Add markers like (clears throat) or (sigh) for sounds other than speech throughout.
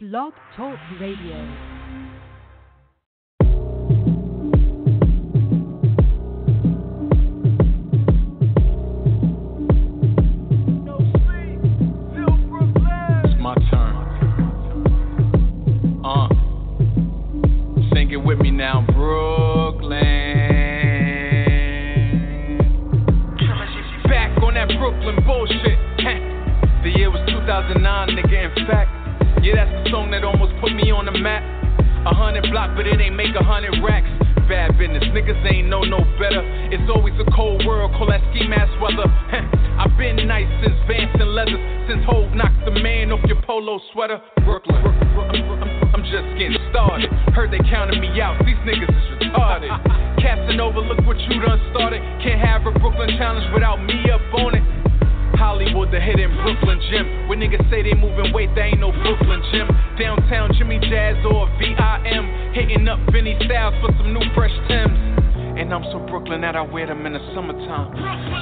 Blog Talk Radio. It's my turn. Uh, with me now, Brooklyn. Back on that Brooklyn bullshit. The year was 2009, nigga. In fact, song that almost put me on the map. A hundred block, but it ain't make a hundred racks. Bad business, niggas ain't know no better. It's always a cold world, call that ski mask weather. I've been nice since Vance and Leathers, since Hove knocked the man off your polo sweater. Brooklyn, I'm, just getting started. Heard they counted me out, these niggas is retarded. (laughs) Casanova, look what you done started. Can't have a Brooklyn challenge without me up on it. Holliewood, the hidden Brooklyn gym. When niggas say they moving weight, they ain't no Brooklyn gym. Downtown Jimmy Jazz or VIM. Hitting up Vinny Styles for some new fresh Tims. And I'm so Brooklyn that I wear them in the summertime.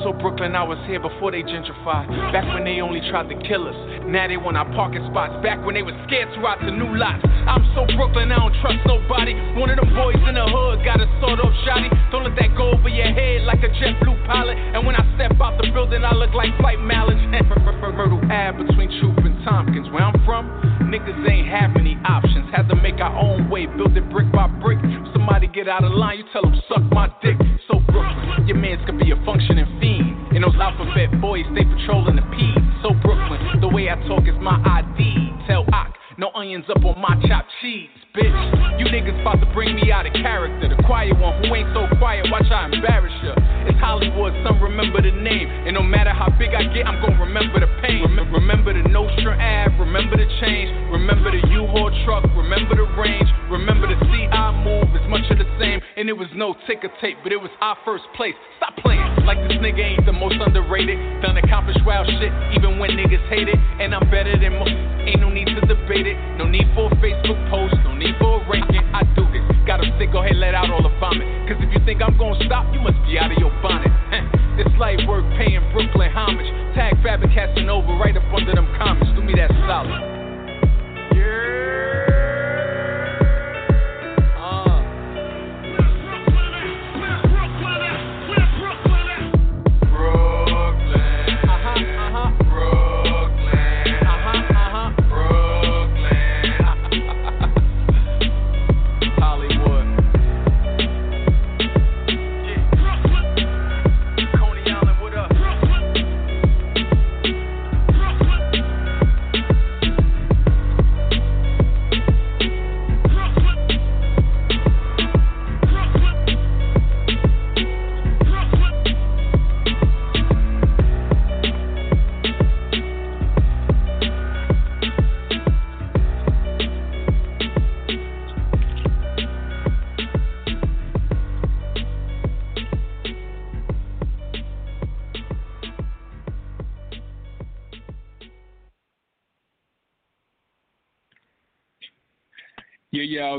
So Brooklyn, I was here before they gentrified. Back when they only tried to kill us. Now they want our parking spots. Back when they was scared to out the new lots. I'm so Brooklyn, I don't trust nobody. One of them boys in the hood got a sort of shotty. Don't let that go over your head like a JetBlue pilot. And when I step out the building, I look like Flight Mileage. (laughs) Myrtle Ave between Throop and Tompkins. Where I'm from, niggas ain't have many options. Had to make our own way, build it brick by brick. Somebody get out of line, you tell them suck my dick. So Brooklyn, your mans could be a functioning fiend. And those alphabet boys, they patrolling the P's. So Brooklyn, the way I talk is my ID. Tell Ock, no onions up on my chopped cheese, bitch. You niggas about to bring me out of character. The quiet one who ain't so quiet, watch I embarrass ya. It's Holliewood, some remember the name. And no matter how big I get, I'm gonna remember the pain. Rem- remember the Nostrand Ave, remember the change. Remember the U-Haul truck, remember the range. Remember the CI move, it's much of the same. And it was no ticker tape, but it was our first place. Stop playing like this nigga ain't the most underrated. Done accomplished wild shit, even when niggas hate it. And I'm better than most, ain't no need to debate it. No need for a Facebook post, no need for a ranking. I do this, got 'em sick, go ahead, let out all the vomit. Cause if you think I'm gonna stop, you must be out of your bonnet. This light work paying Brooklyn homage. Tag Fabric Casanova right up under them comments. Do me that solid. Uh.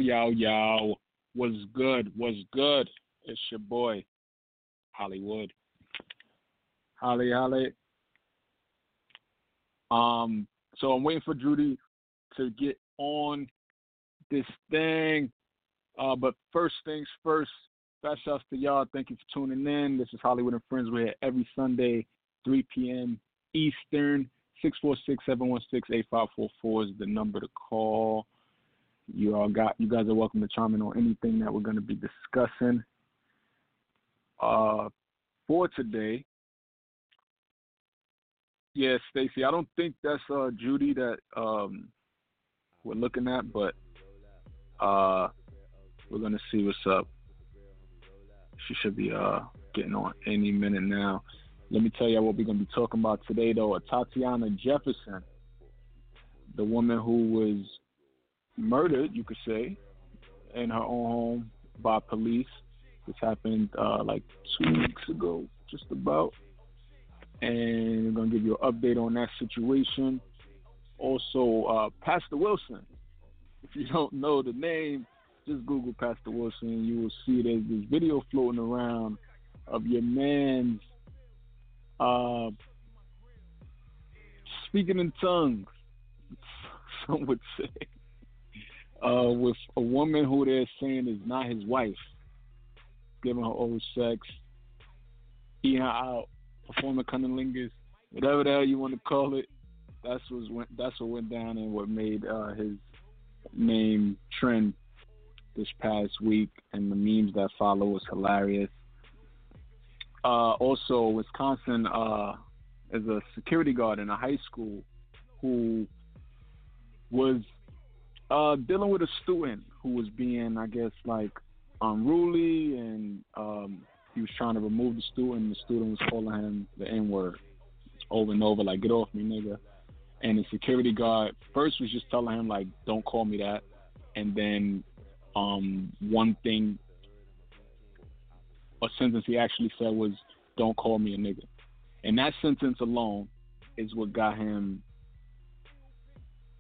Yo, yo. What's good? Was good? It's your boy, Holliewood. Holly, Holly. Um, so I'm waiting for Judy to get on this thing. Uh, but first things first, Best shouts to y'all. Thank you for tuning in. This is Holliewood and Friends. We're here every Sunday, 3 p.m. Eastern. 646-716-8544 is the number to call. You all got you guys are welcome to chime in on anything that we're going to be discussing. Uh, for today, yeah, Stacy, I don't think that's uh, Judy that um, we're looking at, but uh, we're gonna see what's up. She should be uh, getting on any minute now. Let me tell you what we're gonna be talking about today, though. Tatiana Jefferson, the woman who was murdered, you could say, in her own home by police. This happened uh, like two weeks ago, just about. And we're gonna give you an update on that situation. Also, uh, Pastor Wilson. If you don't know the name, just Google Pastor Wilson. and You will see there's this video floating around of your man's uh, speaking in tongues. (laughs) Some would say. Uh, with a woman who they're saying is not his wife, giving her oral sex, eating her out, performing cunnilingus, whatever the hell you want to call it. That's what went. That's what went down and what made uh, his name trend this past week, and the memes that follow was hilarious. Uh, also, Wisconsin uh, is a security guard in a high school who was uh, dealing with a student who was being, I guess, like unruly, and um, he was trying to remove the student. The student was calling him the N word over and over, like "Get off me, nigga." And the security guard first was just telling him like, "Don't call me that," and then um, one thing, a sentence he actually said was, "Don't call me a nigga," and that sentence alone is what got him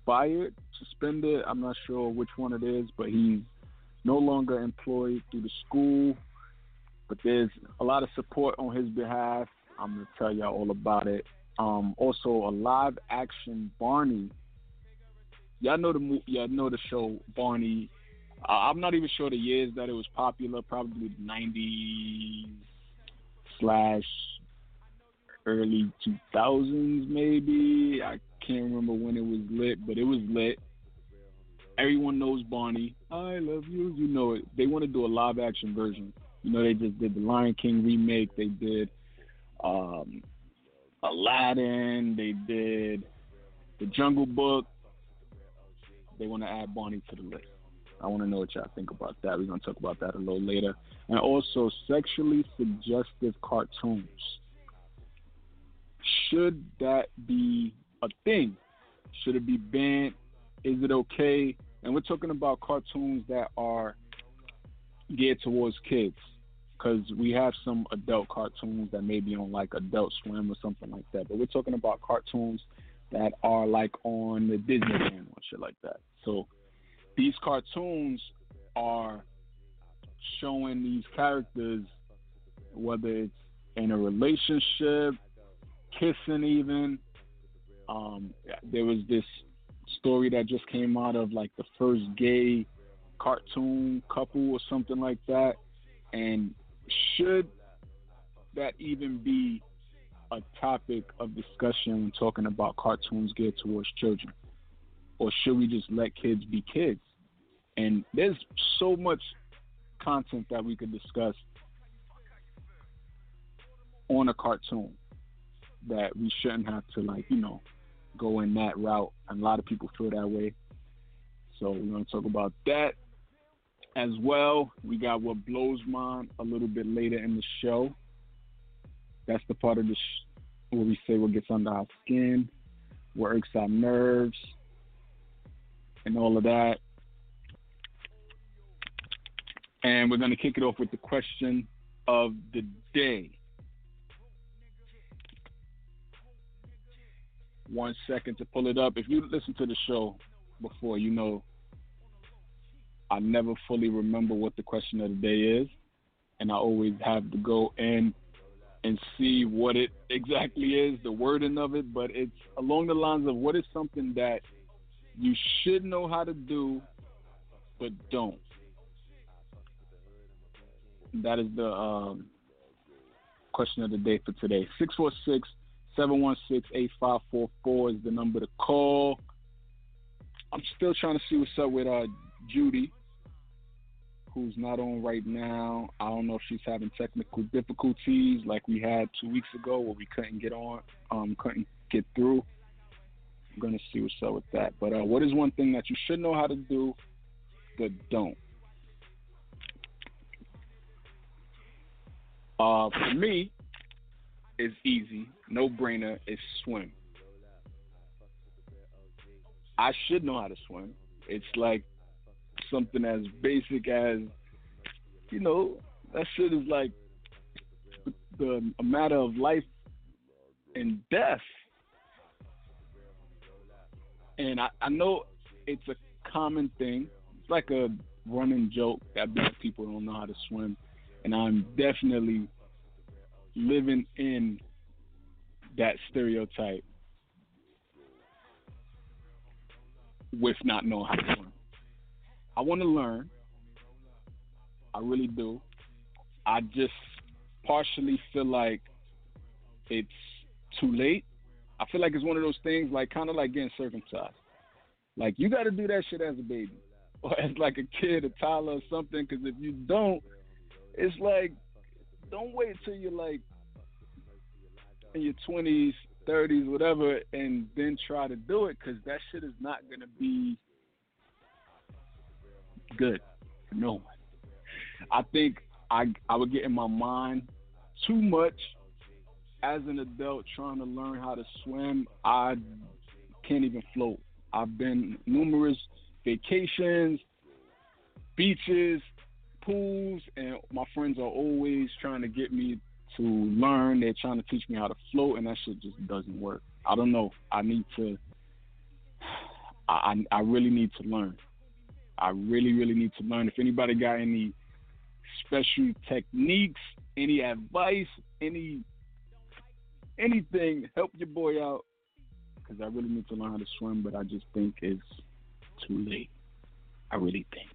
fired, suspended. I'm not sure which one it is, but he's no longer employed through the school. But there's a lot of support on his behalf. I'm gonna tell y'all all about it. Um, also, a live action Barney. Y'all know the y'all know the show Barney. Uh, I'm not even sure the years that it was popular. Probably the 90s slash early 2000s, maybe. I can't remember when it was lit, but it was lit. Everyone knows Barney. I love you. You know it. They want to do a live action version. You know, they just did the Lion King remake. They did um, Aladdin. They did the Jungle Book. They want to add Barney to the list. I want to know what y'all think about that. We're going to talk about that a little later. And also, sexually suggestive cartoons. Should that be a thing? Should it be banned? Is it okay? And we're talking about cartoons that are geared towards kids because we have some adult cartoons that may be on like Adult Swim or something like that. But we're talking about cartoons that are like on the Disney Channel shit like that. So these cartoons are showing these characters, whether it's in a relationship, kissing, even. Um, there was this story that just came out of like the first gay cartoon couple or something like that. And should that even be a topic of discussion when talking about cartoons geared towards children? Or should we just let kids be kids? And there's so much content that we could discuss on a cartoon that we shouldn't have to like, you know, go in that route. And a lot of people feel that way. So we're to talk about that as well. We got what blows mine a little bit later in the show. That's the part of the sh- where we say what gets under our skin, what irks our nerves, and all of that. And we're to kick it off with the question of the day. One second to pull it up. If you listen to the show before, you know I never fully remember what the question of the day is, and I always have to go in and see what it exactly is, the wording of it, but it's along the lines of what is something that you should know how to do but don't. That is the um, question of the day for today. 646 716-8544 is the number to call. I'm still trying to see what's up with uh, Judy, who's not on right now. I don't know if she's having technical difficulties like we had two weeks ago where we couldn't get on, um, couldn't get through. I'm gonna see what's up with that. But uh, what is one thing that you should know how to do, but don't? Uh, for me, it's easy, no brainer is swim. I should know how to swim. It's like something as basic as, you know, that shit is like the a matter of life and death. And I, I know it's a common thing. It's like a running joke that black people don't know how to swim. And I'm definitely living in that stereotype with not knowing how to swim. I want to learn. I really do. I just partially feel like it's too late. I feel like it's one of those things, like kind of like getting circumcised. Like you got to do that shit as a baby, (laughs) or as like a kid, a toddler, or something. Because if you don't, it's like don't wait till you're like in your twenties, thirties, whatever, and then try to do it. Because that shit is not gonna be good no. I think I I would get in my mind too much as an adult trying to learn how to swim. I can't even float. I've been numerous vacations, beaches, pools, and my friends are always trying to get me to learn. They're trying to teach me how to float, and that shit just doesn't work. I don't know. I need to. (sighs) I I really need to learn. I really really need to learn. If anybody got any special techniques, any advice, any anything, help your boy out because I really need to learn how to swim, but I just think it's too late. I really think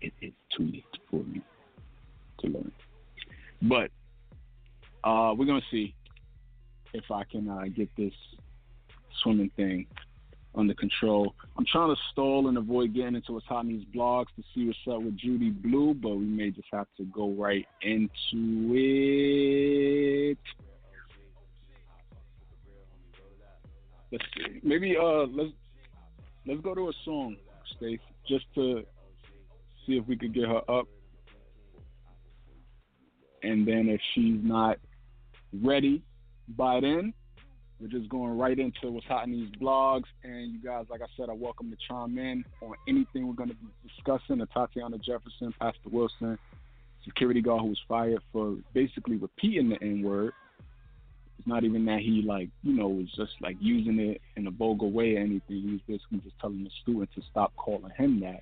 it is too late for me to learn. But uh, we're gonna see if I can uh, get this swimming thing under control. I'm trying to stall and avoid getting into what's these blogs to see what's up with Judy Blu, but we may just have to go right into it. Let's see. Maybe uh let's let's go to a song, Stace, just to see if we could get her up. And then if she's not ready by then, we're just going right into what's hot in these blogs. And you guys, like I said, are welcome to chime in on anything we're going to be discussing. The Tatiana Jefferson, Pastor Wilson, security guard who was fired for basically repeating the N word. It's not even that he like, you know, was just like using it in a vulgar way or anything. He was basically just telling the student to stop calling him that.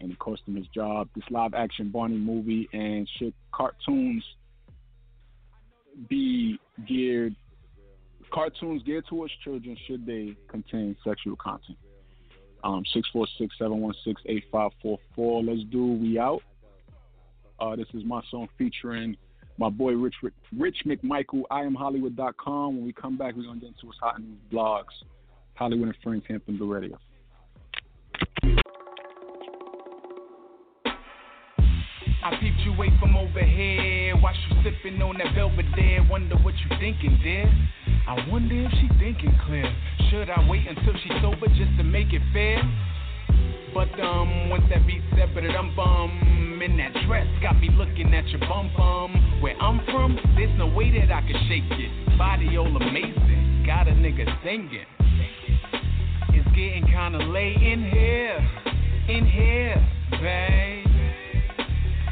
And it cost him his job. This live action Barney movie and shit cartoons be geared cartoons geared towards children should they contain sexual content? Um, 646-716-8544. Let's do We Out. Uh, this is my song featuring my boy Rich Rich McMichael, I am Holliewood.com. When we come back, we're going to get into what's hot in these blogs. Holliewood and Friends, Hampton Blu Radio. I peeped you away from over here. Watch you sipping on that velvet. Belvedere. Wonder what you thinking, dear. I wonder if she thinking clear. Should I wait until she's sober just to make it fair? But um, once that beat said, but I'm bum in that dress, got me looking at your bum bum. Where I'm from, there's no way that I can shake it. Body all amazing, got a nigga singing. It's getting kinda late in here, in here, babe.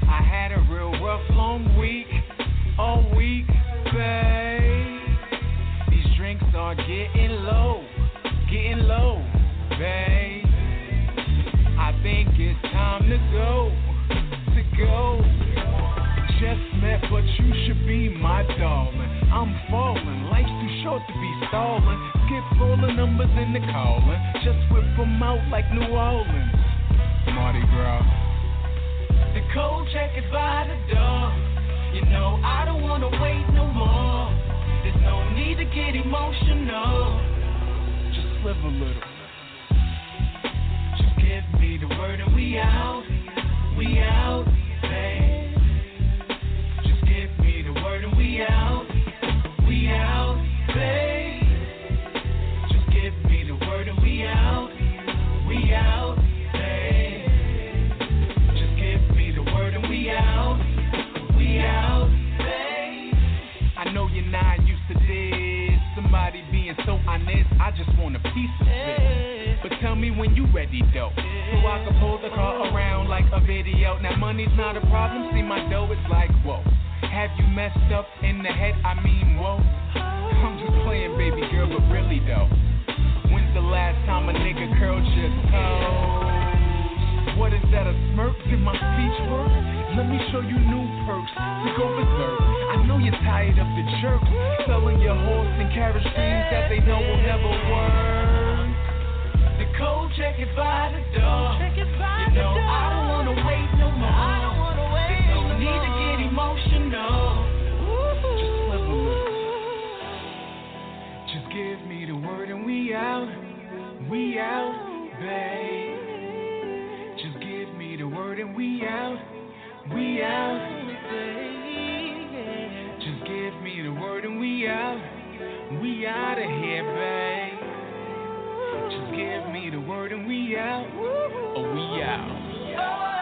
I had a real rough, long week, all week, babe. These drinks are getting low, getting low, babe. I think it's time to go, to go. Just met, but you should be my darling. I'm falling, life's too short to be stalling. Skip all the numbers in the calling, just whip 'em out like New Orleans. Mardi Gras. Cold check is by the door. You know I don't wanna wait no more. There's no need to get emotional. Just live a little. Just give me the word and we out. We out, want a piece of it. But tell me when you ready though. So I can pull the car around like a video. Now money's not a problem, see my dough is like whoa. Have you messed up in the head? I mean, whoa. I'm just playing, baby girl, but really though. When's the last time a nigga curled your toes? What is that, a smirk? Did my speech work? Let me show you new perks to go berserk. Know you're tired of the jerk, selling your horse and carriage dreams that they know will never work. The cold check is by the door. No, I don't wanna wait no more. I don't wanna wait. no need to get emotional. Just give me the word and we out. We out, babe. Just give me the word and we out. We out. Just give me the word and we out. We out of here, babe. Just give me the word and we out. Oh, we out.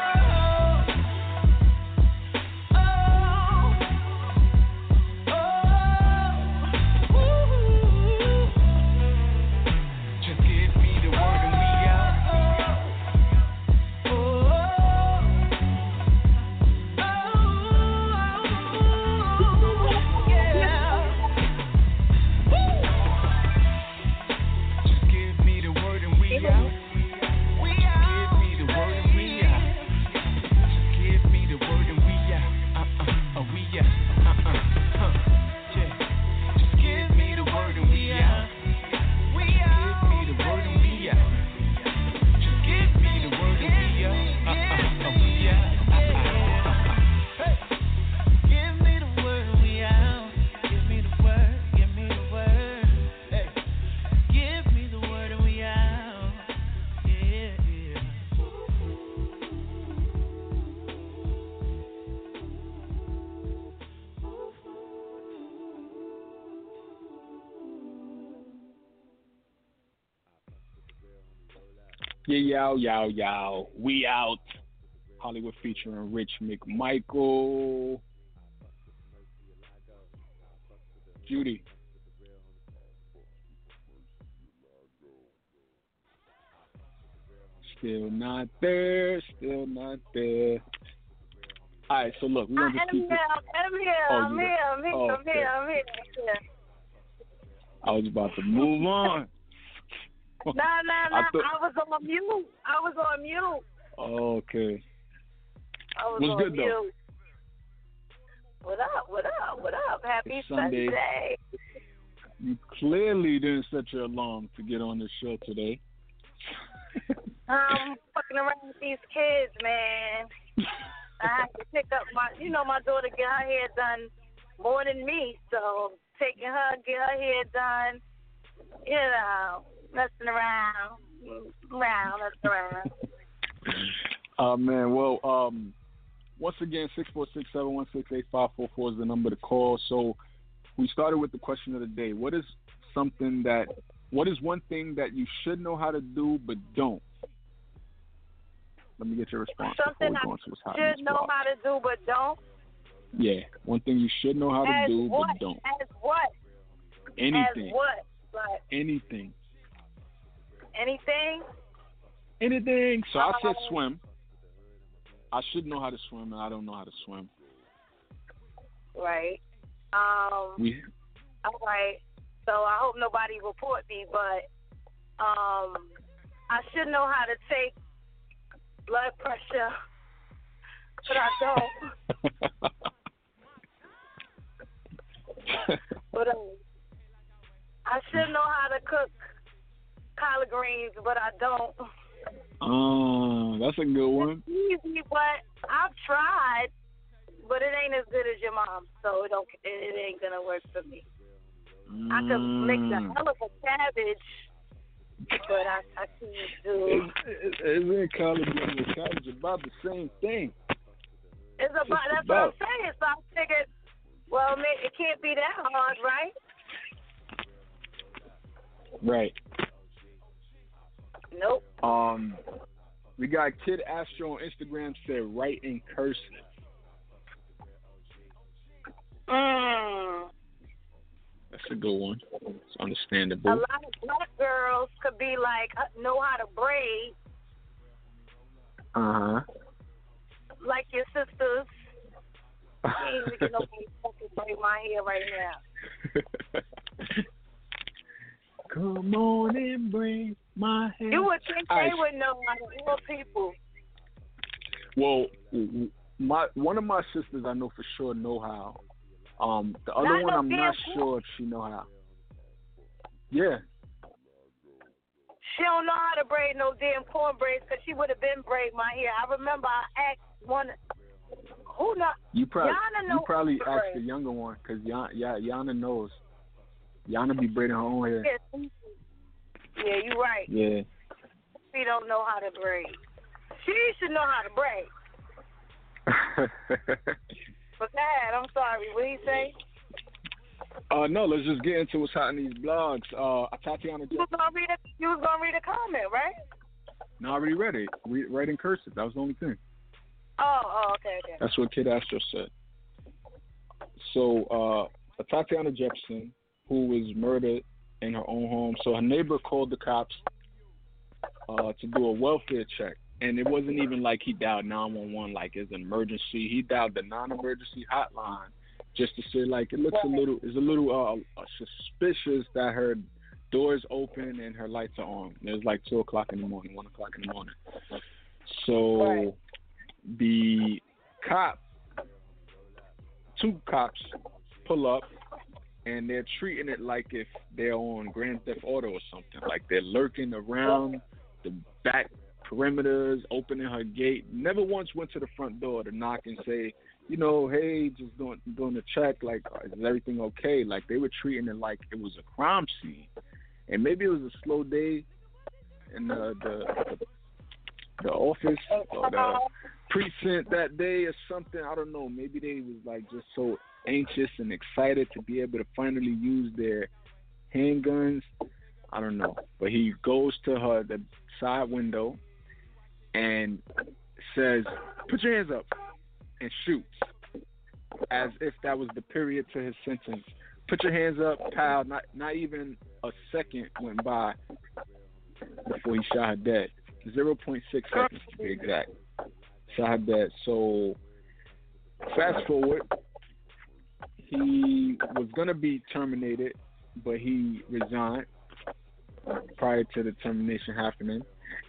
Yow, yow, yow. We out. Holliewood featuring Rich McMichael. Judy. Still not there. Still not there. All right, so look, we're gonna just keep it. I'm here. Oh, I'm here. I'm here. I'm here. I'm here. I'm here. I was about to move on. No, no, no. I I, was on mute. I was on mute. Okay. I was on good, though. mute. What up? What up? What up? Happy It's Sunday. Sunday. You clearly didn't set your alarm to get on this show today. I'm (laughs) um, fucking around with these kids, man. I have to pick up my, you know, my daughter get her hair done more than me, so taking her get her hair done, you know, messing around, around, messing around. Uh man, well, um once again six four six seven one six eight five four four is the number to call. So we started with the question of the day. What is something that what is one thing that you should know how to do but don't? Let me get your response Something I go into what's happening. should know how to do but don't. Yeah, one thing you should know how to As do what? but don't. As what? Anything. As what? Like Anything. Anything? Anything. So I said Um, swim. I should know how to swim and I don't know how to swim. Right. Um. We All right. So I hope nobody report me, but um, I should know how to take blood pressure, but I don't. (laughs) But um, I should know how to cook collard greens, but I don't. Oh, that's a good one. It's easy, but I've tried, but it ain't as good as your mom, so it don't. It, it ain't gonna work for me. I could make the Mm. hell of a cabbage, but I, I can't do. It's- Isn't college and college about the same thing? It's about Just that's what I'm about. saying. So I figured, well, man, it can't be that hard, right? Right. Nope. Um, we got Kid Astro on Instagram said write in cursive. Mm. That's a good one. It's understandable. A lot of black girls could be like uh, know how to braid, Uh huh. like your sisters. (laughs) Ain't making nobody fucking braid my hair right now. (laughs) Come on and bring my hand. You would think All they would know how to real people. Well, my one of my sisters I know for sure know how. Um, the other Not one no I'm not damn sure if she know how. Yeah, She don't know how to braid no damn corn braids because she would have been braid my hair. I remember I asked one. Who not? You probably Yana you probably asked the younger one because Yana, yeah, Yana knows. Yana be braiding her own hair. Yeah, yeah, you're right. Yeah. She don't know how to braid. She should know how to braid. (laughs) But God, I'm sorry. What did he say? uh, no, let's just get into what's hot in these blogs. Uh, Tatiana, You was gonna read a, you was gonna read a comment, right? no, I already read it. Read, right in cursive. That was the only thing. Oh, oh, okay, okay. That's what Kid Astro said. So, uh, Tatiana Jefferson, who was murdered in her own home, so her neighbor called the cops uh, to do a welfare check. And it wasn't even like he dialed 911 like it's an emergency. He dialed the non-emergency hotline just to say like it looks a little, it's a little uh, suspicious that her doors open and her lights are on. It was like two o'clock in the morning, one o'clock in the morning. So Right. the cop, two cops, pull up, and they're treating it like if they're on Grand Theft Auto or something. Like they're lurking around the back perimeters, opening her gate. Never once went to the front door to knock and say, you know, hey, just doing doing a check. Like, is everything okay? Like they were treating it like it was a crime scene, and maybe it was a slow day in the the, the office or the precinct that day or something. I don't know. Maybe they was like just so anxious and excited to be able to finally use their handguns. I don't know. But he goes to her the side window and says, "Put your hands up," and shoots, as if that was the period to his sentence. Put your hands up, pal. Not not even a second went by before he shot her dead. Zero point six seconds to be exact. Shot her dead. So fast forward, he was gonna be terminated, but he resigned prior to the termination happening,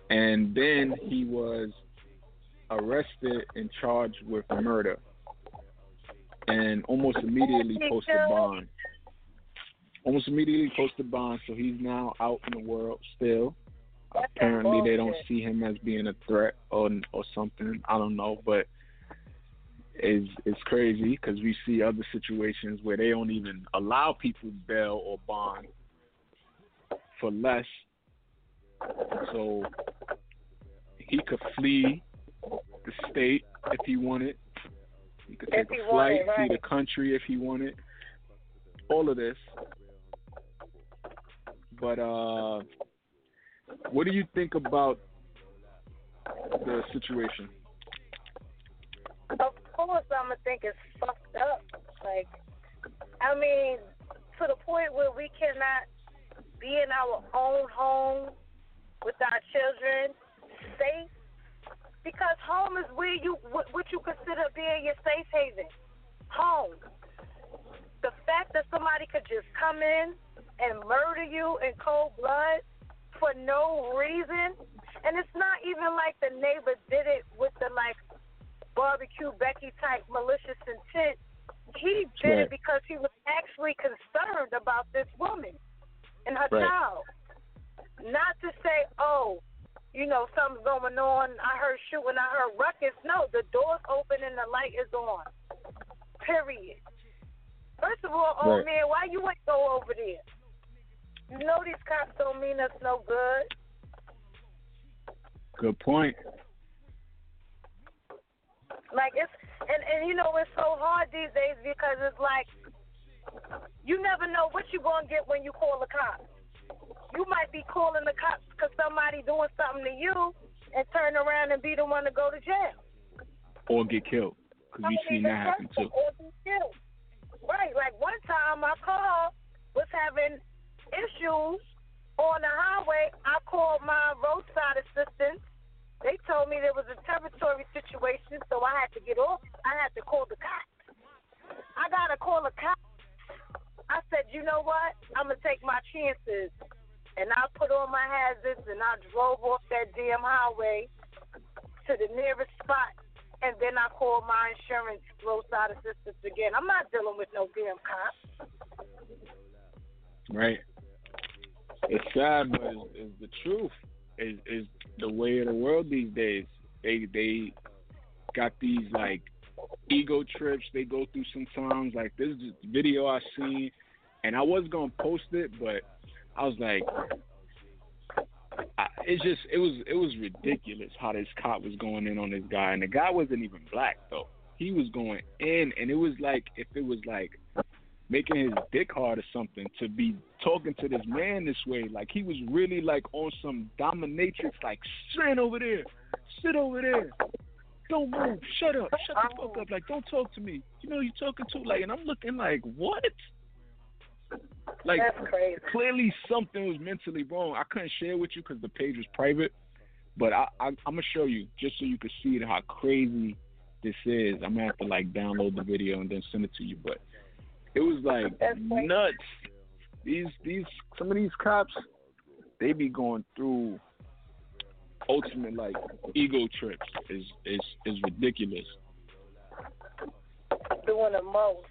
and then he was arrested and charged with murder, and almost immediately posted bond. Almost immediately posted bond, so he's now out in the world still. Apparently, they don't see him as being a threat or or something. I don't know, but is it's crazy because we see other situations where they don't even allow people to bail or bond for less. So he could flee the state if he wanted. He could take a flight, wanted, flee the country if he wanted. All of this. But uh what do you think about the situation? Course, I'm gonna think it's fucked up. Like, I mean, to the point where we cannot be in our own home with our children safe, because home is where you what you consider being your safe haven. Home. The fact that somebody could just come in and murder you in cold blood for no reason, and it's not even like the neighbor did it with the like barbecue Becky type malicious intent. He did Right. it because he was actually concerned about this woman and her Right. child. Not to say, oh, you know, something's going on. I heard shooting, I heard ruckus. No, the door's open and the light is on. Period. First of all, old Right. man, why you ain't go over there? You know these cops don't mean us no good. Good point. Like it's and and you know it's so hard these days because it's like you never know what you're gonna get when you call the cops. You might be calling the cops because somebody doing something to you and turn around and be the one to go to jail. Or get killed. Because we've seen that happen too. Or be killed. Right. Like one time my car was having issues on the highway. I called my roadside assistance. They told me there was a territory situation, so I had to get off. I had to call the cops. I gotta call the cops. I said, you know what? I'm gonna take my chances, and I put on my hazards and I drove off that damn highway to the nearest spot, and then I called my insurance roadside assistance again. I'm not dealing with no damn cops. Right. It's sad, but it's, it's the truth. Is is the way of the world these days. They they got these like ego trips they go through sometimes. Like this video I seen, and I was gonna post it, but I was like, I, it's just it was it was ridiculous how this cop was going in on this guy, and the guy wasn't even black though. He was going in, and it was like if it was like making his dick hard or something to be talking to this man this way. Like he was really like on some dominatrix, like stand over there, sit over there, don't move, shut up, shut the fuck up, like don't talk to me. You know who you talking to, like, and I'm looking like what? Like clearly something was mentally wrong. I couldn't share with you because the page was private, but I, I I'm gonna show you just so you can see how crazy this is. I'm gonna have to like download the video and then send it to you, but it was like nuts. These these some of these cops, they be going through ultimate like ego trips. is is is ridiculous, Doing the most.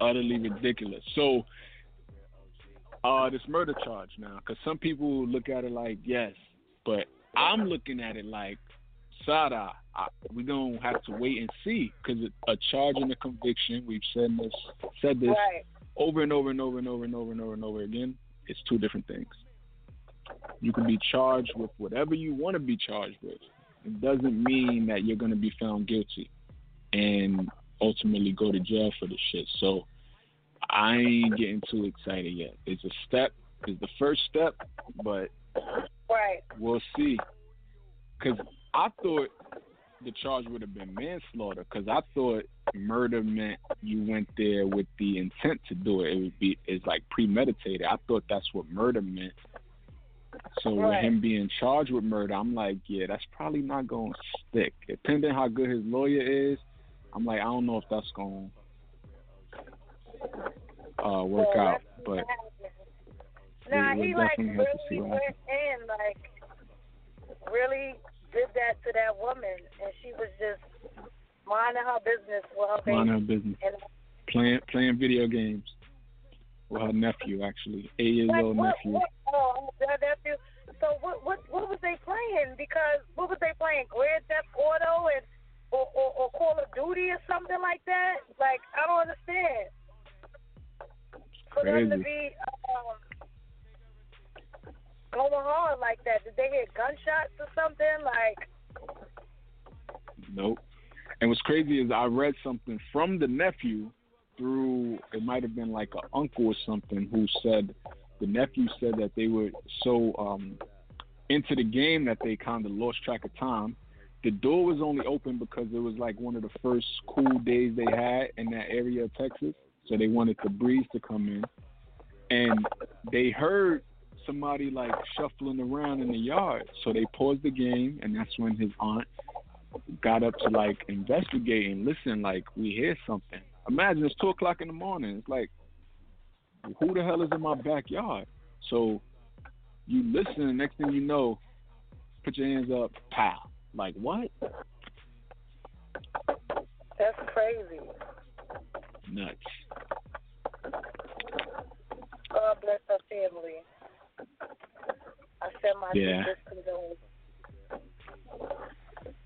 utterly ridiculous. So, uh, this murder charge now, because some people look at it like yes, but I'm looking at it like Sada. I, we gonna have to wait and see because a charge and a conviction. We've said this said this Right. over and over and over and over and over and over and over again. It's two different things. You can be charged with whatever you want to be charged with. It doesn't mean that you're going to be found guilty and ultimately go to jail for this shit. So I ain't getting too excited yet. It's a step. It's the first step, but Right. we'll see. Because I thought the charge would have been manslaughter. Because I thought murder meant you went there with the intent to do it. It would be it's like premeditated. I thought that's what murder meant. So with him being charged with murder, I'm like, yeah, that's probably not going to stick. Depending how good his lawyer is, I'm like, I don't know if that's going to uh, work out. But. Nah, he like definitely have to see really went in, like really did that to that woman, and she was just minding her business with her baby. her business. And playing playing video games with her nephew actually eight years like, old what, nephew what, oh, that nephew. So what, what, what was they playing? Because what was they playing? Grand Theft Auto and or, or, or Call of Duty or something like that? Like I don't understand. For them to be um, going hard like that, did they hear gunshots or something? Like nope. And what's crazy is i read something from the nephew through it might have been like an uncle or something who said the nephew said that they were so um into the game that they kind of lost track of time. The door was only open because it was like one of the first cool days they had in that area of texas. So they wanted the breeze to come in. And they heard somebody like shuffling around in the yard. So they paused the game, and that's when his aunt got up to like investigate and listen. Like we hear something. Imagine it's two o'clock in the morning. It's like, who the hell is in my backyard? So you listen. and Next thing you know, put your hands up. Pow! Like what? that's crazy. Nuts. God bless her family. (laughs) I send my Yeah.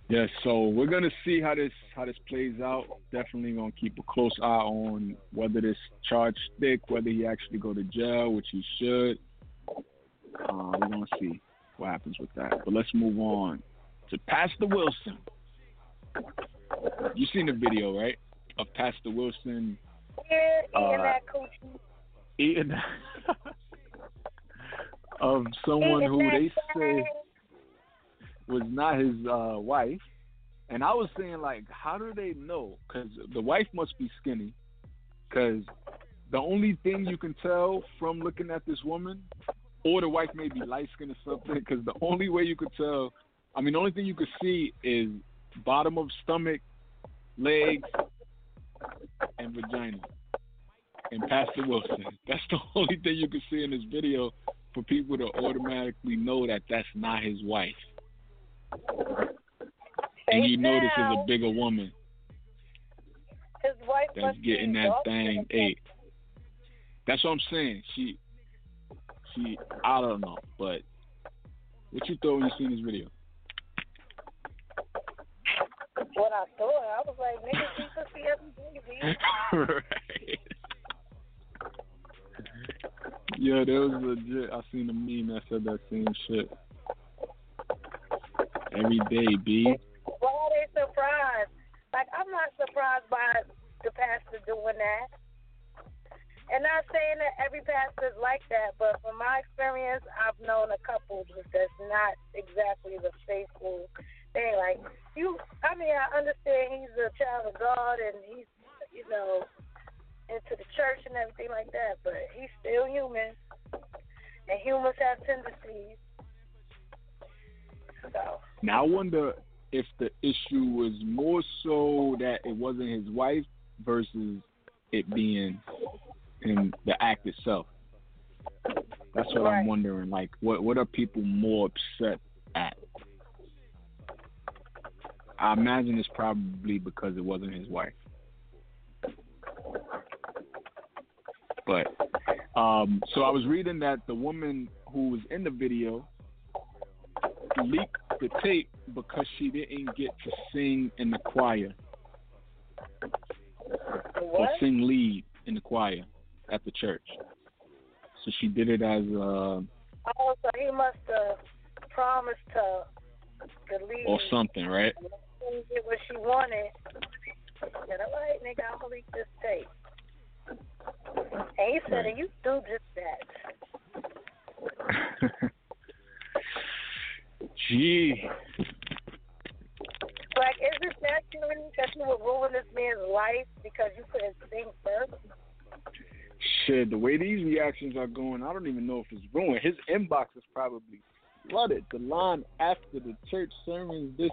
Yeah, so we're gonna see how this how this plays out. Definitely gonna keep a close eye on whether this charge stick, whether he actually go to jail, which he should. Uh, we're gonna see what happens with that. But let's move on to Pastor Wilson. You seen the video, right? Of Pastor Wilson Yeah, eating Uh, that coochie. eating (laughs) of someone who they say was not his uh, wife, and I was saying like, how do they know? Because the wife must be skinny. Because the only thing you can tell from looking at this woman, or the wife may be light skinned or something. Because the only way you could tell, I mean, the only thing you could see is bottom of stomach, legs, and vagina. And Pastor Wilson. (laughs) That's the only thing you can see in this video for people to automatically know that that's not his wife and you know this is a bigger woman His wife that's getting that thing ate. That's what I'm saying. She she, I don't know, but what you thought when you seen this video? What I thought, I was like, niggas see pussy (laughs) B. right. Yeah, that was legit. I seen a meme that said that same shit. Every day, B. Why are they surprised? Like, I'm not surprised by the pastor doing that. And not saying that every pastor is like that, but from my experience, I've known a couple that's not exactly the faithful thing. Like, you, I mean, I understand he's a child of God and he's, you know, into the church and everything like that, but he's still human. And humans have tendencies. So, Now I wonder if the issue was more so that it wasn't his wife versus it being in the act itself. That's what I'm wondering. Like, what what are people more upset at? I imagine it's probably because it wasn't his wife. But um, so I was reading that the woman who was in the video leaked the tape because she didn't get to sing in the choir or sing lead in the choir at the church. So she did it as uh, Oh, so he must have promised to the lead. or something, right? get what she wanted. Said, all right, nigga, I'll leak this tape. And he said, Right. you do just that. Gee, Like, is it naturally that you would ruin this man's life because you couldn't sing first? shit. The way these reactions are going, I don't even know if it's ruined. His inbox is probably flooded. The line after the church sermons this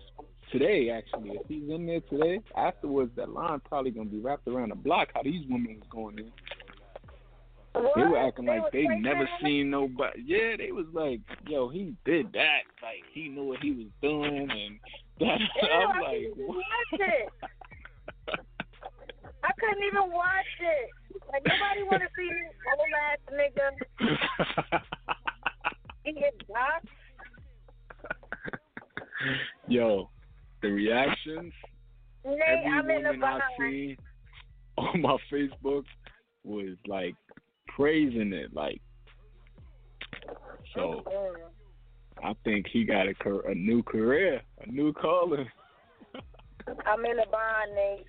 today, actually, if he's in there today, afterwards, that line probably gonna be wrapped around the block. How these women was going in. What? They were acting like they never seen nobody. Yeah, they was like, "Yo, he did that. Like he knew what he was doing." And (laughs) that I'm I like, what? watch it. I couldn't even watch it. Like, nobody want to see this old ass nigga (laughs) eating dots. Yo, the reactions. Nate, Every I'm in the woman I seen on my Facebook was like praising it. Like, so. I think he got a a new career, a new calling. (laughs) I'm in the bind, Nate.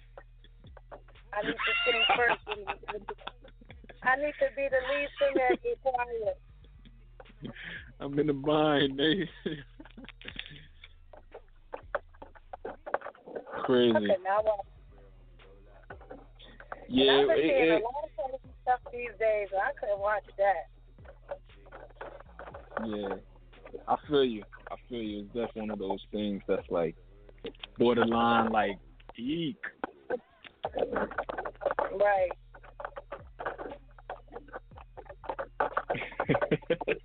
I need to sing (laughs) first. I need to be the lead singer at the. I'm in the bind, Nate. (laughs) Crazy. Okay, now what? Yeah, I've been it, seeing it, a lot of crazy stuff these days. and I couldn't watch that. yeah. I feel you. I feel you. It's definitely one of those things that's like borderline, like eek. Right. (laughs)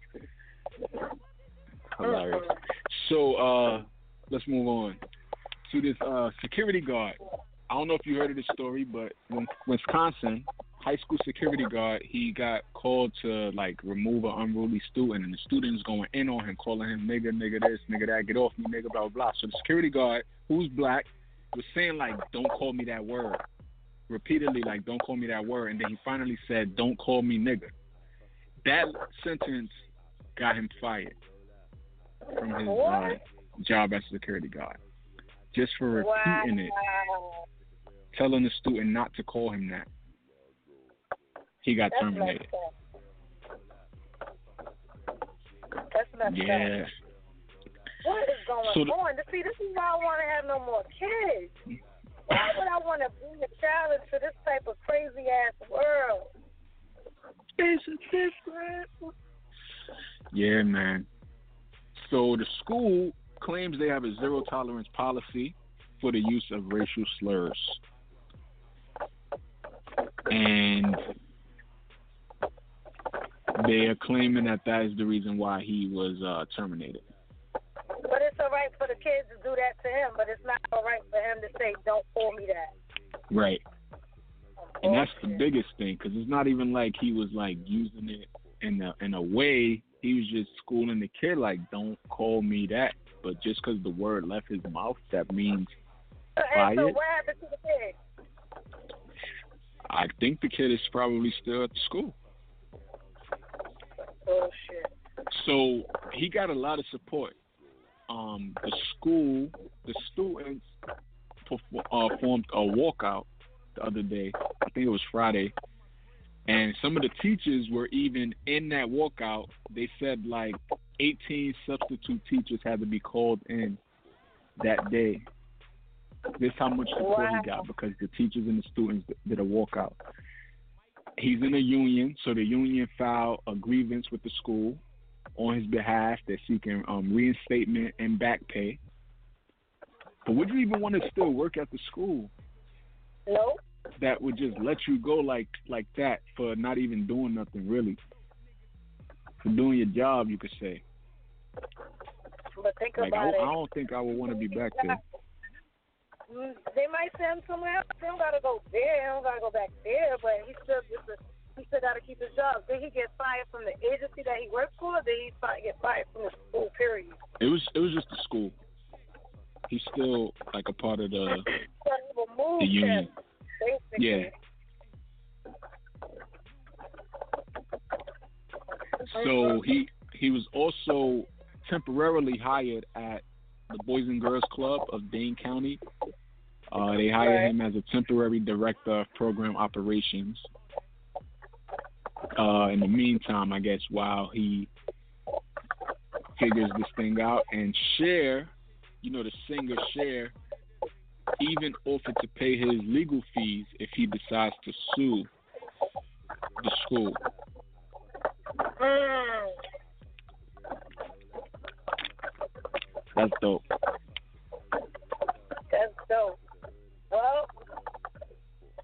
Hilarious. So uh let's move on to this uh security guard. I don't know if you heard of this story, but when Wisconsin high school security guard, he got called to like remove an unruly student, and the student's going in on him, calling him nigga, nigga this, nigga that, get off me, nigga, blah blah. blah. So the security guard, who's black, was saying like, don't call me that word, repeatedly like, don't call me that word, and then he finally said, don't call me nigga. That sentence got him fired from his uh, job as security guard, just for repeating it, telling the student not to call him that. He got That's terminated. messed up. That's messed Yeah. up. What is going So the- on? See, this is why I want to have no more kids. Why would I want to bring a child into this type of crazy ass world? It's different. Yeah, man. So the school claims they have a zero tolerance policy for the use of racial slurs. And they are claiming that that is the reason why he was uh, terminated. But it's all right for the kids to do that to him, but it's not all right for him to say, "Don't call me that." Right. And that's the biggest thing because it's not even like he was like using it in a in a way, he was just schooling the kid like, don't call me that. But just because the word left his mouth, that means And so what happened to the kid? I think the kid is probably still at the school. Bullshit. So he got a lot of support. Um, the school, the students uh, formed a walkout the other day. I think it was Friday, and some of the teachers were even in that walkout. They said like 18 substitute teachers had to be called in that day. This how much support Wow. he got because the teachers and the students did a walkout. He's in a union, so the union filed a grievance with the school on his behalf. They're seeking um, reinstatement and back pay. But would you even want to still work at the school Nope. that would just let you go like like that for not even doing nothing really? For doing your job, you could say. But think Like about I it. I don't think I would want to be back there. They might send him somewhere else. They don't gotta go there. He don't gotta go back there. But he still just a, he still gotta keep his job. Did he get fired from the agency that he worked for? Or did he get fired from the school? Period. It was it was just the school. He's still like a part of the So he removed the union. basically. Yeah. So he he was also temporarily hired at the Boys and Girls Club of Dane County. Uh, they hired Right. him as a temporary director of program operations. Uh, in the meantime, I guess while he figures this thing out, and Cher, you know, the singer Cher, even offered to pay his legal fees if he decides to sue the school. Mm. That's dope. That's dope. Well,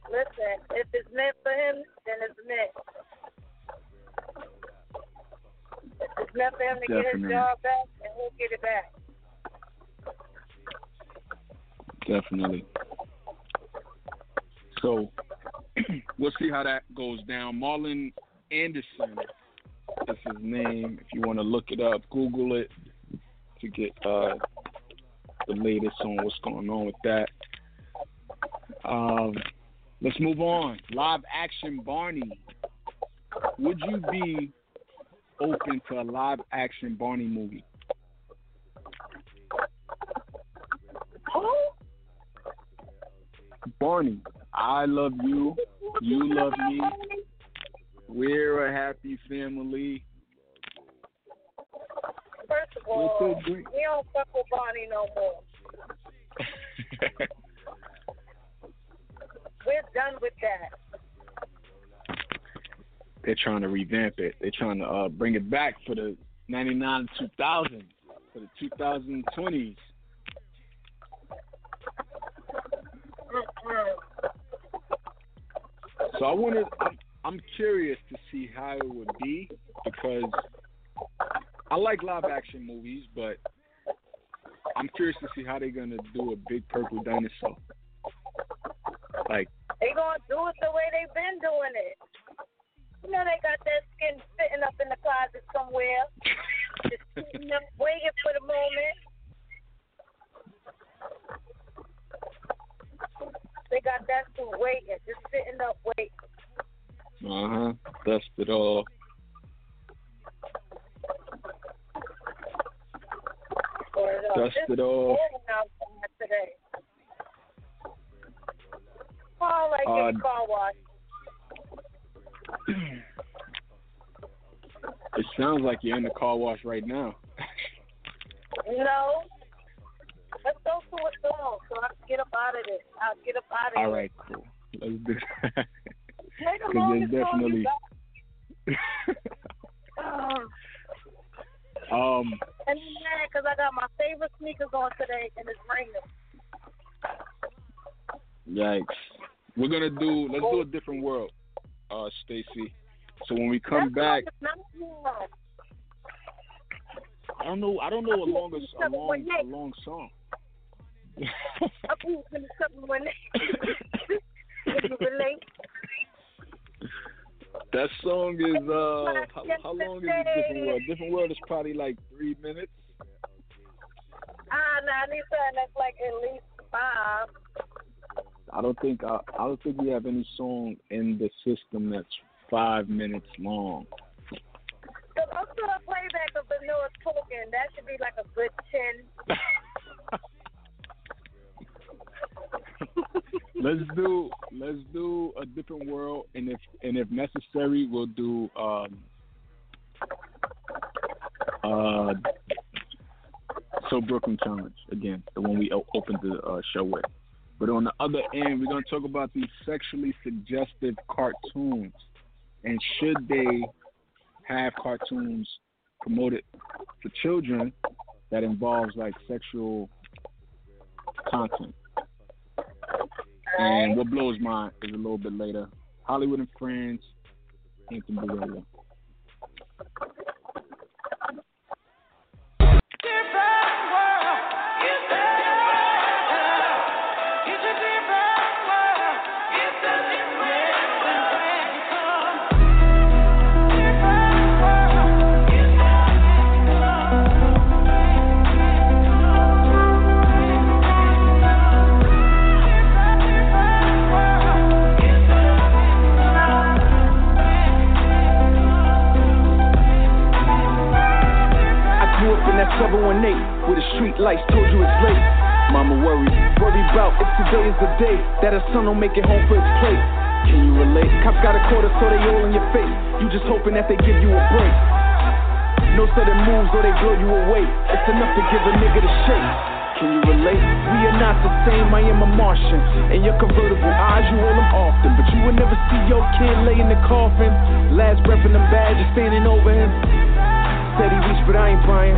listen, if it's meant for him, then it's meant. If it's meant for him to get his job back, then he'll get it back. Definitely. So (clears throat) we'll see how that goes down. Marlon Anderson is his name. If you want to look it up, Google it to get uh, the latest on what's going on with that. Um, let's move on. Live action Barney. Would you be open to a live action Barney movie? Who? Barney, I love you. You love me. We're a happy family. First of all, we don't fuck with Bonnie no more. (laughs) We're done with that. They're trying to revamp it. They're trying to uh, bring it back for the 99 2000, for the 2020s. So I wanted, I'm, curious to see how it would be because I like live action movies, but I'm curious to see how they're gonna do a big purple dinosaur. Like, They gonna do it the way they've been doing it. You know they got that skin sitting up in the closet somewhere, just (laughs) sitting up waiting for the moment. They got that suit waiting, just sitting up waiting. Uh huh, dust it all. it. Dust it off. today. Oh, like Uh, car wash. It sounds like you're in the car wash right now. No. Let's go to a song so I can get up out of this. I'll get up out of All here. right, cool. Let's do that. (laughs) 'Cause longest there's definitely. got. (laughs) um, And I'm mad because I got my favorite sneakers on today and it's raining. yikes. We're gonna do. Let's do a different world, uh, Stacy. So when we come back, That's long. I don't know. I don't know a long a long a long song. (laughs) That song is uh how, how long is it different world? Different world is probably like three minutes. Ah, no, I need something that's like at least five. I don't think uh, I don't think we have any song in the system that's five minutes long. Cause I'm still a playback of the newest token. That should be like a good ten. Let's do let's do a different world, and if and if necessary, we'll do um uh so Brooklyn Challenge again, the one we o- opened the uh, show with. But on the other end, we're gonna talk about these sexually suggestive cartoons, and should they have cartoons promoted for children that involves like sexual content. Um, and what blows mine is a little bit later. Holliewood and Friends, son don't make it home for his plate. Can you relate? Cops got a quarter so they all in your face. You just hoping that they give you a break. No sudden moves or they blow you away. It's enough to give a nigga the shake. Can you relate? We are not the same. I am a Martian. And your convertible eyes, you hold them often. But you will never see your kid lay in the coffin. Last breath in the them badges standing over him. Said he reached, but I ain't buying.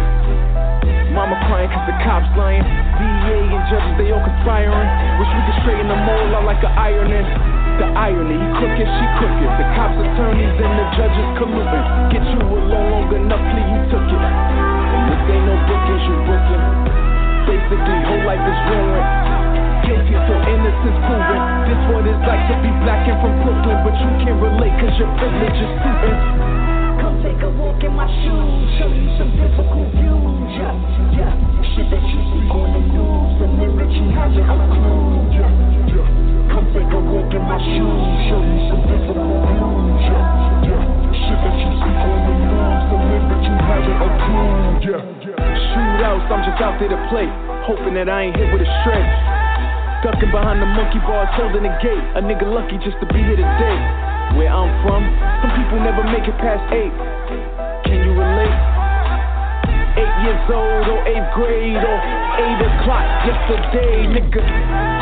Mama crying cause the cops lying. DEA and judges, they all conspiring. We could straighten them all out like an ironing. The irony, he crooked, she crooked. The cops, attorneys, and the judges colluding. Get you along long enough till you took it. And this ain't no bookings, you booking. Basically, whole life is ruined. Guilty till innocence proven. This what it's like to be black and from Brooklyn, but you can't relate cause your privilege is suiting. I'm just out there to play, hoping that I ain't hit with a stray. Ducking behind the monkey bars, holding the gate. A nigga lucky just to be here today. Where I'm from, some people never make it past eight. Can you relate? Eight years old or eighth grade or eight o'clock yesterday, nigga.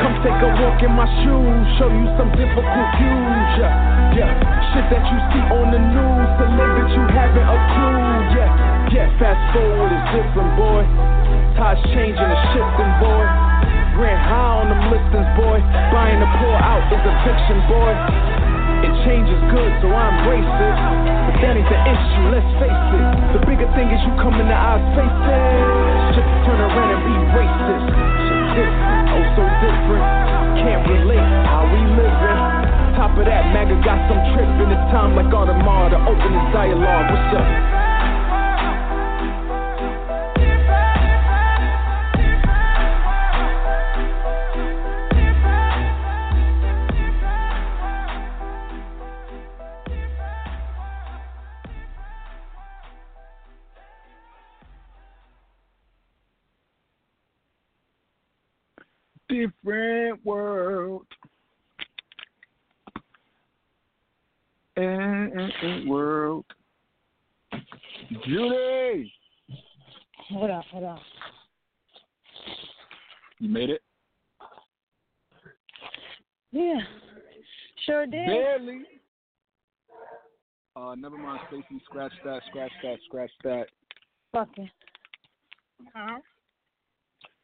Come take a walk in my shoes, show you some difficult views. Yeah, yeah. Shit that you see on the news, to live that you haven't a clue. Yeah, yeah. Fast forward is different, boy. Times changing and shifting, boy. Ran high on them listings, boy. Buying the pour out is eviction, boy. And change is good, so I embrace it. But that ain't the issue, let's face it. The bigger thing is you come in the eyes faces. Just turn around and be racist. Shit different, oh so different. Can't relate how we living. Top of that, MAGA got some trip in it's time like Audemars to open this dialogue. What's up? And world. Judy, Hold on, hold on. you made it. Yeah, sure did. Barely. Uh, never mind, Stacy. Scratch that. Scratch that. Scratch that. Fucking. Huh?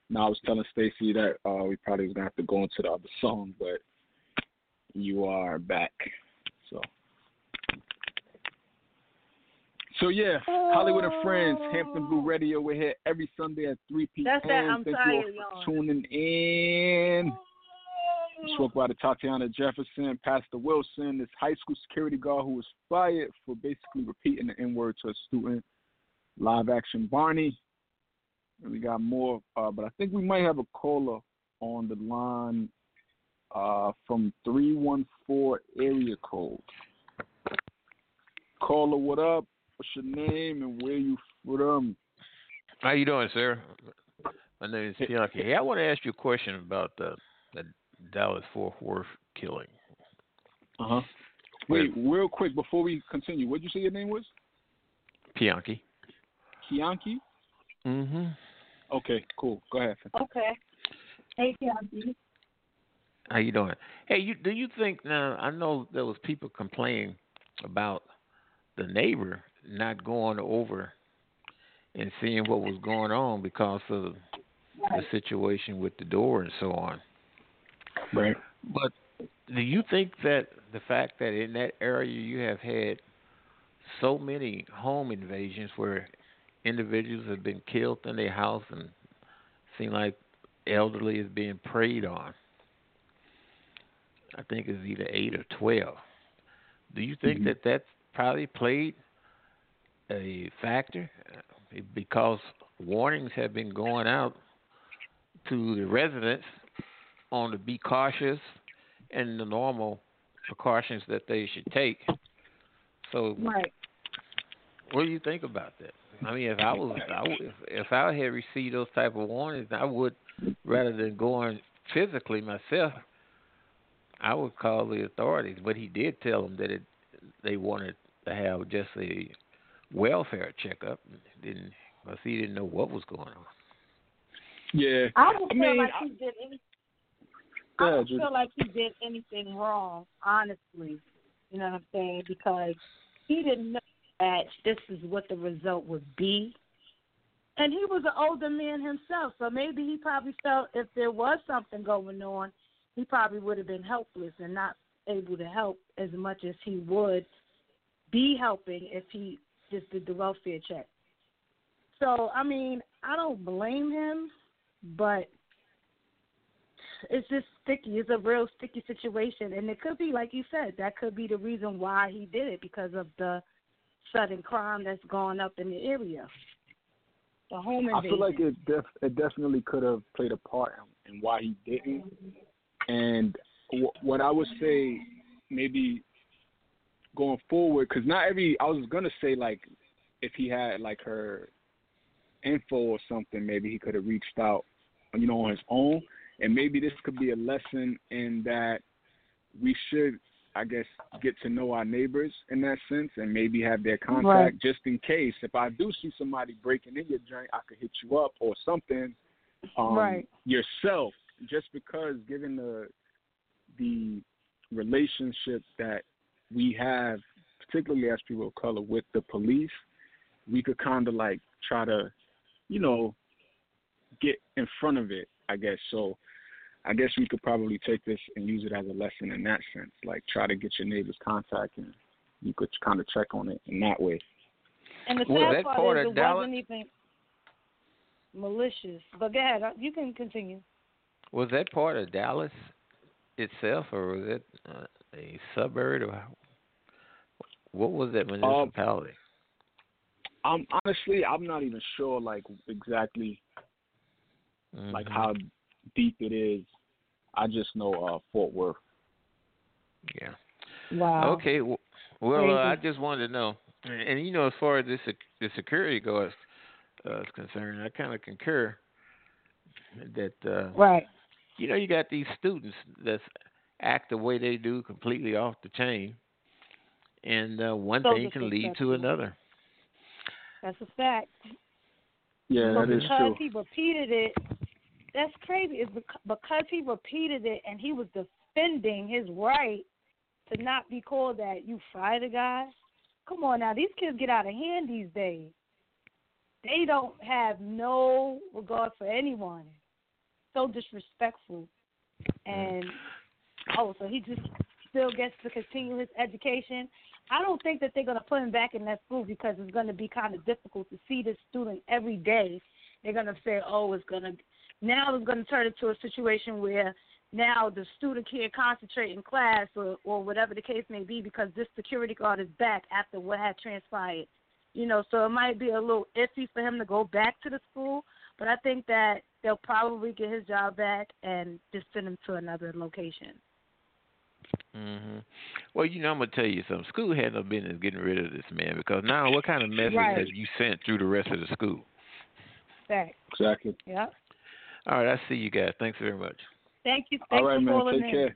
No, I was telling Stacy that uh, we probably was gonna have to go into the other song, but you are back. So, so yeah, Holliewood and Friends, Hampton Blu Radio. We're here every Sunday at 3 p.m. That's that I'm Thank tired, you all y'all. for tuning in. Spoke about the Tatiana Jefferson, Pastor Wilson, this high school security guard who was fired for basically repeating the N word to a student. Live action Barney. And we got more, uh, but I think we might have a caller on the line uh, from 314 area code. Caller, what up? What's your name and where you from? How you doing, sir? My name is Bianchi. Hey, I want to ask you a question about the the Dallas Fort Worth killing. Uh huh. Wait, real quick before we continue, what did you say your name was? Bianchi. Kianki? Mm-hmm. Okay, cool. Go ahead. Okay. Hey, Kathy. How you doing? Hey, you do you think now? I know there was people complaining about the neighbor not going over and seeing what was going on because of the situation with the door and so on. Right. But do you think that the fact that in that area you have had so many home invasions where individuals have been killed in their house and seem like elderly is being preyed on? I think it's either eight or twelve. Do you think Mhm. that that's probably played a factor uh, because warnings have been going out to the residents on to be cautious and the normal precautions that they should take. So, Right. what do you think about that? I mean, if I was, I if I had received those type of warnings, I would rather than going physically myself, I would call the authorities. But he did tell them that it, they wanted to have just a welfare checkup. Didn't because he didn't know what was going on. Yeah. I don't I feel mean, like he did any. Go I ahead, don't feel like he did anything wrong, honestly. You know what I'm saying? Because he didn't know that this is what the result would be. And he was an older man himself, so maybe he probably felt if there was something going on, he probably would have been helpless and not able to help as much as he would be helping if he just did the welfare check. So, I mean, I don't blame him, but it's just sticky. It's a real sticky situation, and it could be, like you said, that could be the reason why he did it because of the sudden crime that's gone up in the area. The home invasion. I feel like it def- it definitely could have played a part in, in why he didn't. And w- what I would say, maybe going forward, because not every I was gonna say like if he had like her info or something, maybe he could have reached out, you know, on his own. And maybe this could be a lesson in that we should, I guess, get to know our neighbors in that sense, and maybe have their contact Right. just in case. If I do see somebody breaking in your joint, I could hit you up or something. Um, Right. Yourself, just because given the the relationship that we have, particularly as people of color, with the police, we could kind of like try to, you know, get in front of it. I guess so. I guess we could probably take this and use it as a lesson in that sense. Like try to get your neighbor's contact and you could kind of check on it in that way. and the Was sad that part part is of it Dallas? wasn't even malicious. But go ahead, uh, you can continue. Was that part of Dallas itself, or was it uh, a suburb, or how- what was that municipality? Um, honestly, I'm not even sure like exactly like Mhm. how deep it is. I just know uh, Fort Worth. Yeah. Wow. Okay. w- Well, uh, I just wanted to know, and, and you know, as far as this the security goes uh, is concerned, I kind of concur that uh, Right. you know you got these students that act the way they do, completely off the chain, and uh, one So thing can lead to another. That's a fact. Yeah, but that is true. because true. he repeated it, that's crazy. It's because he repeated it and he was defending his right to not be called that. You fire the guy. Come on now, these kids get out of hand these days. They don't have no regard for anyone. So disrespectful. And oh, so he just still gets to continue his education. I don't think that they're going to put him back in that school because it's going to be kind of difficult to see this student every day. They're going to say, oh, it's going to now it's going to turn into a situation where now the student can't concentrate in class or or whatever the case may be because this security guard is back after what had transpired. You know, so it might be a little iffy for him to go back to the school, but I think that they'll probably get his job back and just send him to another location. Hmm Well, you know, I'm gonna tell you something. School had no business getting rid of this man because now, what kind of message Right. have you sent through the rest of the school? Back. Exactly. Yep. All right, I see you guys. Thanks very much. Thank you. Thank All right, you man. Take in. care.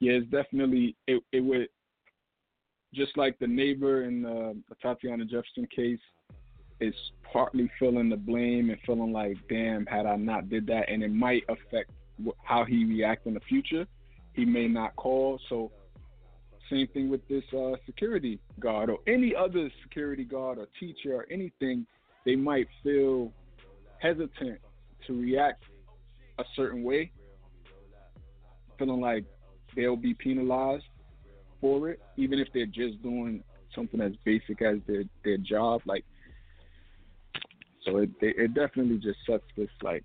Yeah, it's definitely it. It would just like the neighbor in uh, the Tatiana Jefferson case. Is partly feeling the blame and feeling like, damn, had I not did that, and it might affect wh- how he react in the future. He may not call. So, same thing with this uh, security guard or any other security guard or teacher or anything. They might feel hesitant to react a certain way, feeling like they'll be penalized for it, even if they're just doing something as basic as their their job. Like, so it it it definitely just sets this like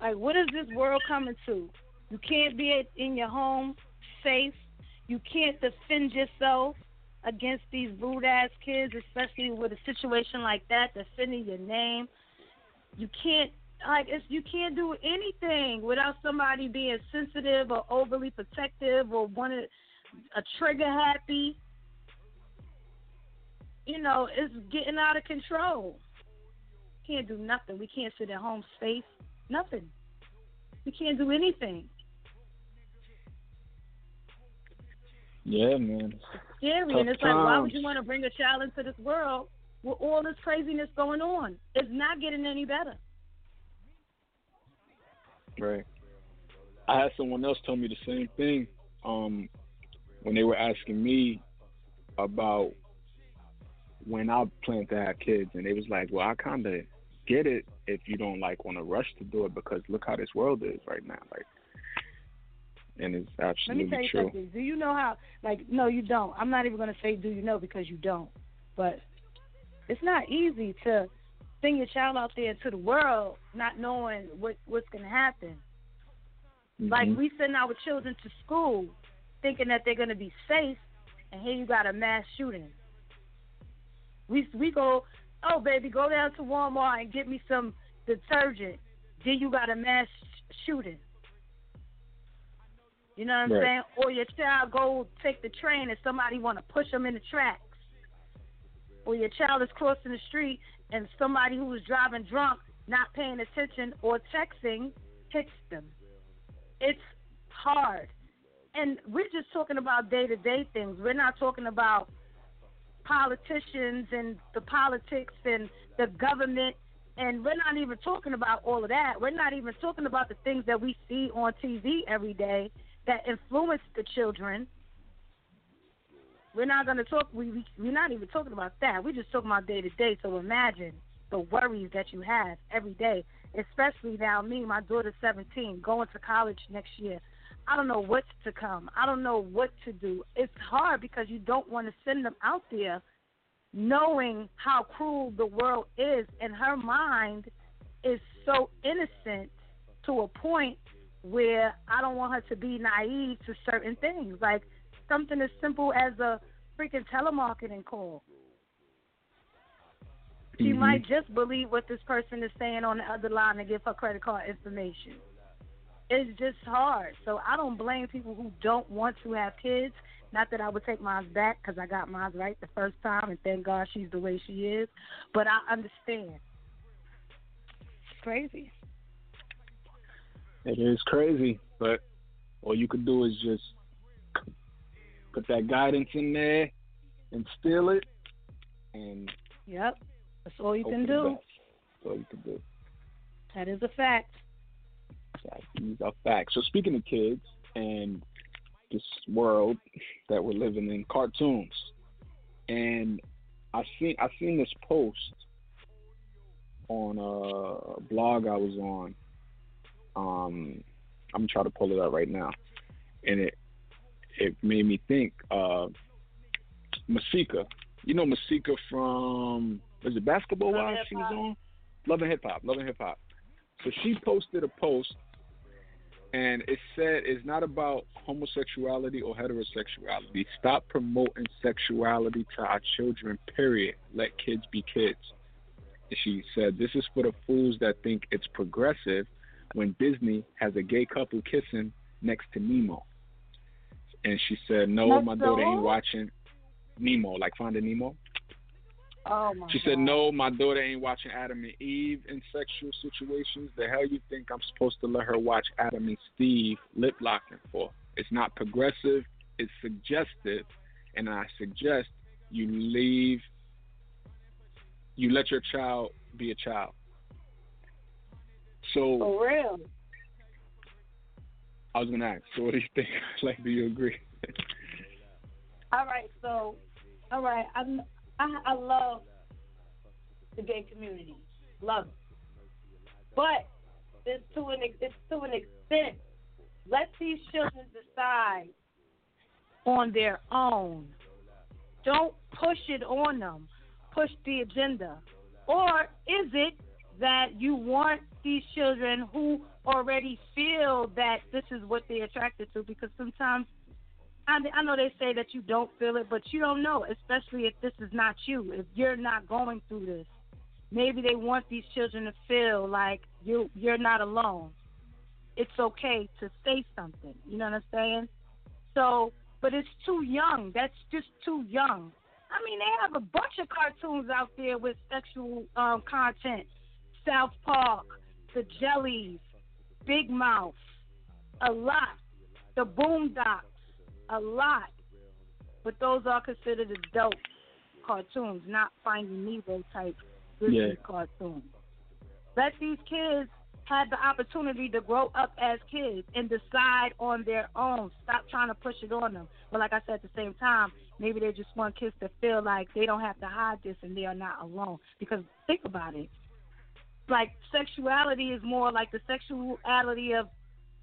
Like, what is this world coming to? You can't be in your home safe. You can't defend yourself against these rude ass kids, especially with a situation like that, defending your name. You can't like it's you can't do anything without somebody being sensitive or overly protective or wanted a trigger happy. You know, it's getting out of control. Can't do nothing. We can't sit at home safe. Nothing. We can't do anything. yeah, man. Scary, Tough and it's like, why would you want to bring a child into this world with all this craziness going on? It's not getting any better. Right. I had someone else tell me the same thing. Um, when they were asking me about when I plan to have kids, and they was like, "Well, I kind of get it if you don't like want to rush to do it because look how this world is right now." Like, and it's Let absolutely me tell you true. something. Do you know how? Like, no, you don't. I'm not even going to say do you know because you don't. But it's not easy to send your child out there to the world not knowing what what's going to happen. Like Mhm. we send our children to school thinking that they're going to be safe, and here you got a mass shooting. We we go, oh baby, go down to Walmart and get me some detergent. Then you got a mass sh- shooting. You know what I'm Right. saying? Or your child go take the train and somebody want to push them in the tracks. Or your child is crossing the street and somebody who was driving drunk, not paying attention or texting, hits them. It's hard. And we're just talking about day to day things. We're not talking about politicians and the politics and the government. And we're not even talking about all of that. We're not even talking about the things that we see on TV every day that influence the children. We're not going to talk. We, we we're not even talking about that. We're just talking about day to day. So imagine the worries that you have every day, especially now. Me, my daughter's 17, going to college next year. I don't know what's to come. I don't know what to do. It's hard because you don't want to send them out there knowing how cruel the world is, and her mind is so innocent to a point where I don't want her to be naive to certain things, like something as simple as a freaking telemarketing call. She Mhm. might just believe what this person is saying on the other line and give her credit card information. It's just hard. So I don't blame people who don't want to have kids. Not that I would take mine back because I got mine right the first time, and thank God she's the way she is. But I understand. It's crazy. It is crazy, but all you could do is just put that guidance in there, and instill it, and Yep. That's all you can do. That's all you can do. That is a fact. These are facts. So speaking of kids and this world that we're living in, cartoons, and I seen I seen this post on a blog I was on. Um, I'm trying to pull it up right now, and it it made me think. Uh, Masika, you know Masika from was it Basketball Love She was on. Love and Hip Hop, Love and Hip Hop. So she posted a post, and it said it's not about homosexuality or heterosexuality. Stop promoting sexuality to our children. Period. Let kids be kids. And she said this is for the fools that think it's progressive when Disney has a gay couple kissing next to Nemo. And she said, no, That's my daughter ain't watching Nemo, like Finding Nemo. Oh my She God. said, "No, my daughter ain't watching Adam and Eve in sexual situations. The hell you think I'm supposed to let her watch Adam and Steve lip locking for? It's not progressive. It's suggestive, and I suggest you leave. You let your child be a child. So For real. I was gonna ask. So what do you think? (laughs) like, do you agree? All right, so, all right, I, I I love the gay community, love it, but it's to an it's to an extent. Let these children decide on their own. Don't push it on them. Push the agenda, or is it that you want these children who already feel that this is what they're attracted to? Because sometimes I, I know they say that you don't feel it, but you don't know, especially if this is not you, if you're not going through this. Maybe they want these children to feel like you you're not alone. It's okay to say something. You know what I'm saying? So, but it's too young. That's just too young. I mean, they have a bunch of cartoons out there with sexual um, content. South Park, The Jellies, Big Mouth, a lot. The Boondocks, a lot. But those are considered adult cartoons, not Finding Nemo type Disney Yeah. cartoons. Let these kids have the opportunity to grow up as kids and decide on their own. Stop trying to push it on them. But like I said, at the same time, maybe they just want kids to feel like they don't have to hide this and they are not alone. Because think about it. Like sexuality is more like the sexuality of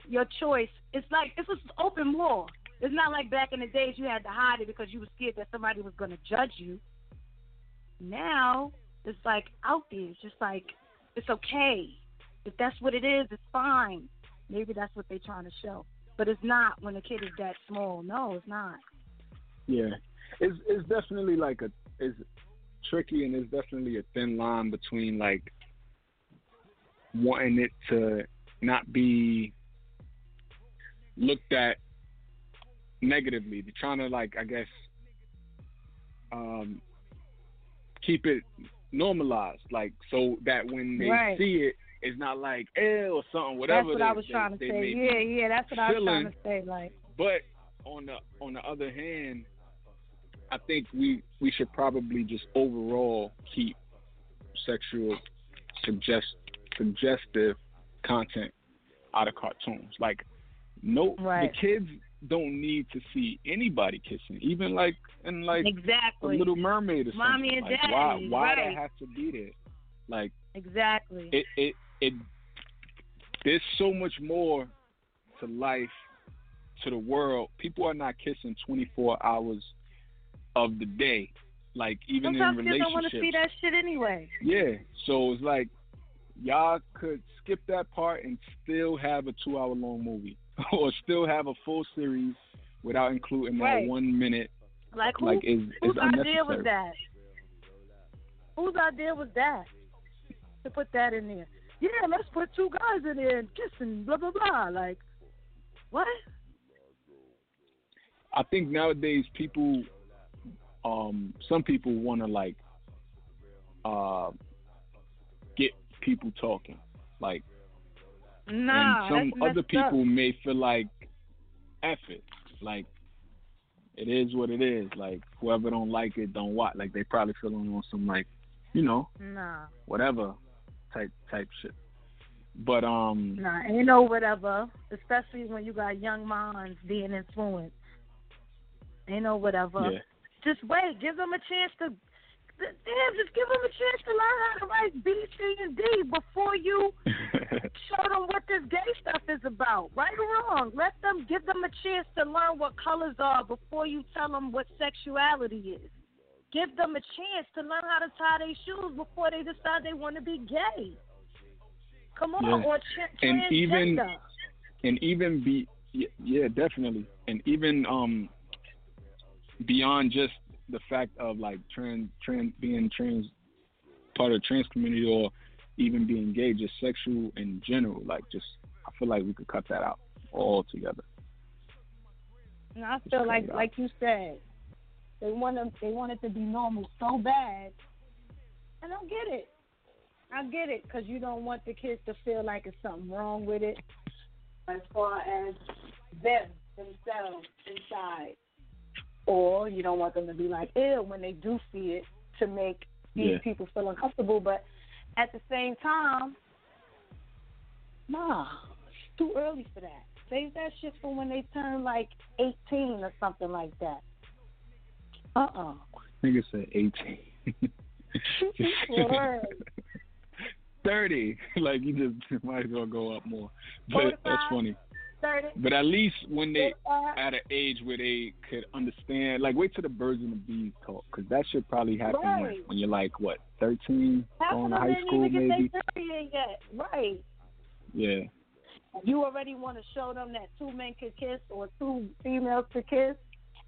your choice. It's like it's an open law. It's not like back in the days you had to hide it because you were scared that somebody was going to judge you. Now it's like out there. It's just like it's okay. If that's what it is, it's fine. Maybe that's what they're trying to show. But it's not when the kid is that small. No, it's not. Yeah, it's it's definitely like a it's tricky and it's definitely a thin line between like wanting it to not be looked at negatively. They're trying to like I guess um keep it normalized, like so that when they Right. see it, it's not like eh or something, whatever. that's what they, I was they- trying to say. Yeah, yeah, that's what I was trying to say. Like, but on the on the other hand, I think we we should probably just overall keep sexual suggest suggestive content out of cartoons. Like no Right. the kids don't need to see anybody kissing. Even like in like a exactly, little mermaid or something. Mommy and like, why Daddy, why right. that has to be there? Like exactly. it it it there's so much more to life to the world people are not kissing 24 hours of the day like even Sometimes in kids don't want to see that shit anyway. yeah so it's like y'all could skip that part and still have a two hour long movie (laughs) or still have a full series without including Right. that one minute Like, who, like is whose is idea was that? Whose idea was that to put that in there? Yeah, let's put two guys in there and kissing, blah blah blah. Like, what? I think nowadays people, um, some people want to like, uh, get people talking, like, Nah, and some other people Up. may feel like, F it, like, it is what it is. Like, whoever don't like it, don't watch. Like, they probably feeling on some like, you know, Nah, whatever type type shit. But um, nah, ain't no whatever. Especially when you got young minds being influenced. Ain't no whatever. yeah, Just wait. Give them a chance to. Damn, just give them a chance to learn how to write B, C, and D before you (laughs) show them what this gay stuff is about, right or wrong. Let them give them a chance to learn what colors are before you tell them what sexuality is. give them a chance to learn how to tie their shoes before they decide they want to be gay. Come on, Yeah. or tra- And even- and even be yeah definitely and even um beyond just the fact of like trans trans being trans part of the trans community or even being gay just sexual in general like just i feel like we could cut that out altogether And I feel like, like you said, they want them, they want it to be normal so bad. And I get it. I get it because you don't want the kids to feel like it's something wrong with it, as far as them themselves inside, or you don't want them to be like ill when they do see it to make these Yeah. people feel uncomfortable. But at the same time, nah, it's too early for that. Save that shit for when they turn like 18 or something like that. Uh uh nigga said 18 (laughs) (laughs) 30 (laughs) like you just might as well go up more but that's funny 30. but at least when they at an age where they could understand. Like, wait till the birds and the bees talk, because that should probably happen when, Right. when you're like what, 13, Half going to high school, even maybe. yet. Right. Yeah, You already want to show them that two men could kiss or two females could kiss.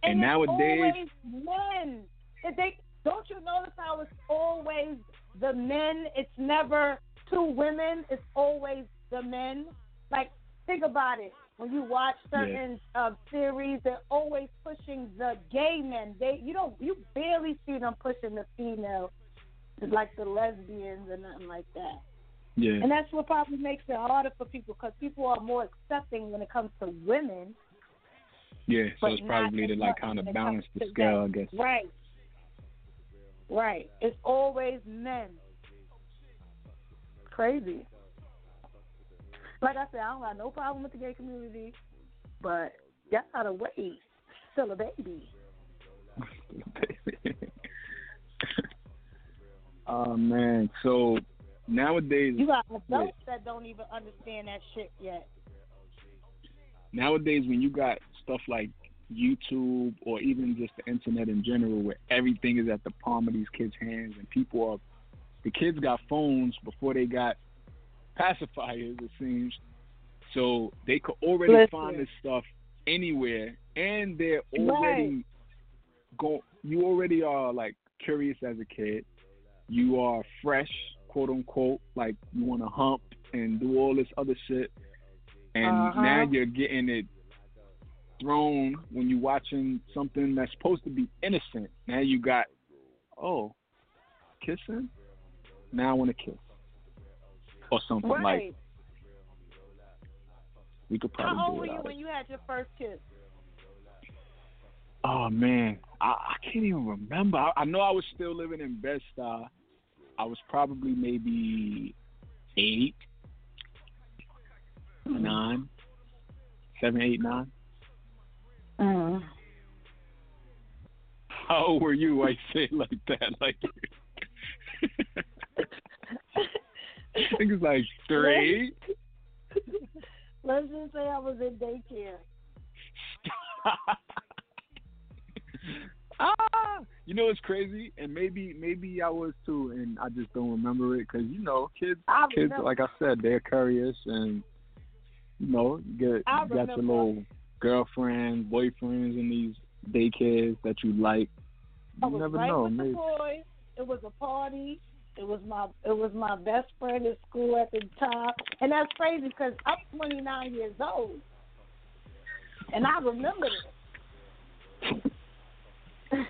And it's nowadays- men. If they don't you notice how it's always the men? It's never two women. It's always the men. Like think about it. When you watch certain uh, series, they're always pushing the gay men. They you don't you barely see them pushing the female, like the lesbians or nothing like that. yeah, And that's what probably makes it harder for people because people are more accepting when it comes to women. yeah. So it's probably to like kind of balance the scale, I guess. Right. Right. It's always men. Crazy. Like I said, I don't got no problem with the gay community, but y'all gotta wait. Still a baby. (laughs) oh man, so nowadays, You got adults that don't even understand that shit yet. nowadays when you got stuff like YouTube or even just the internet in general, where everything is at the palm of these kids' hands, and people are, the kids got phones before they got pacifiers, it seems. So they could already Listen. find this stuff anywhere, and they're already go. You already are like curious as a kid. You are fresh, quote unquote, like you want to hump and do all this other shit, and Uh-huh. now you're getting it thrown when you're watching something that's supposed to be innocent. Now you got, oh, kissing. Now I want to kiss, or something like Right. we could probably How old were you when it. you had your first kiss? Oh man, I, I can't even remember. I, I know I was still living in Bed Stuy. I was probably maybe eight, nine, seven, eight, nine. Mm. How old were you? I say like that, like. (laughs) (laughs) I think it's like (laughs) three. (laughs) Let's just say I was in daycare. (laughs) ah, you know it's crazy, and maybe maybe I was too, and I just don't remember it because you know kids, I kids remember. like I said, they're curious, and you know you get I you got your little girlfriends, boyfriends in these daycares that you like. I You was never right know, maybe. the boys. It was a party. It was my it was my best friend at school at the time, and that's crazy because I'm 29 years old, and I remember it. (laughs)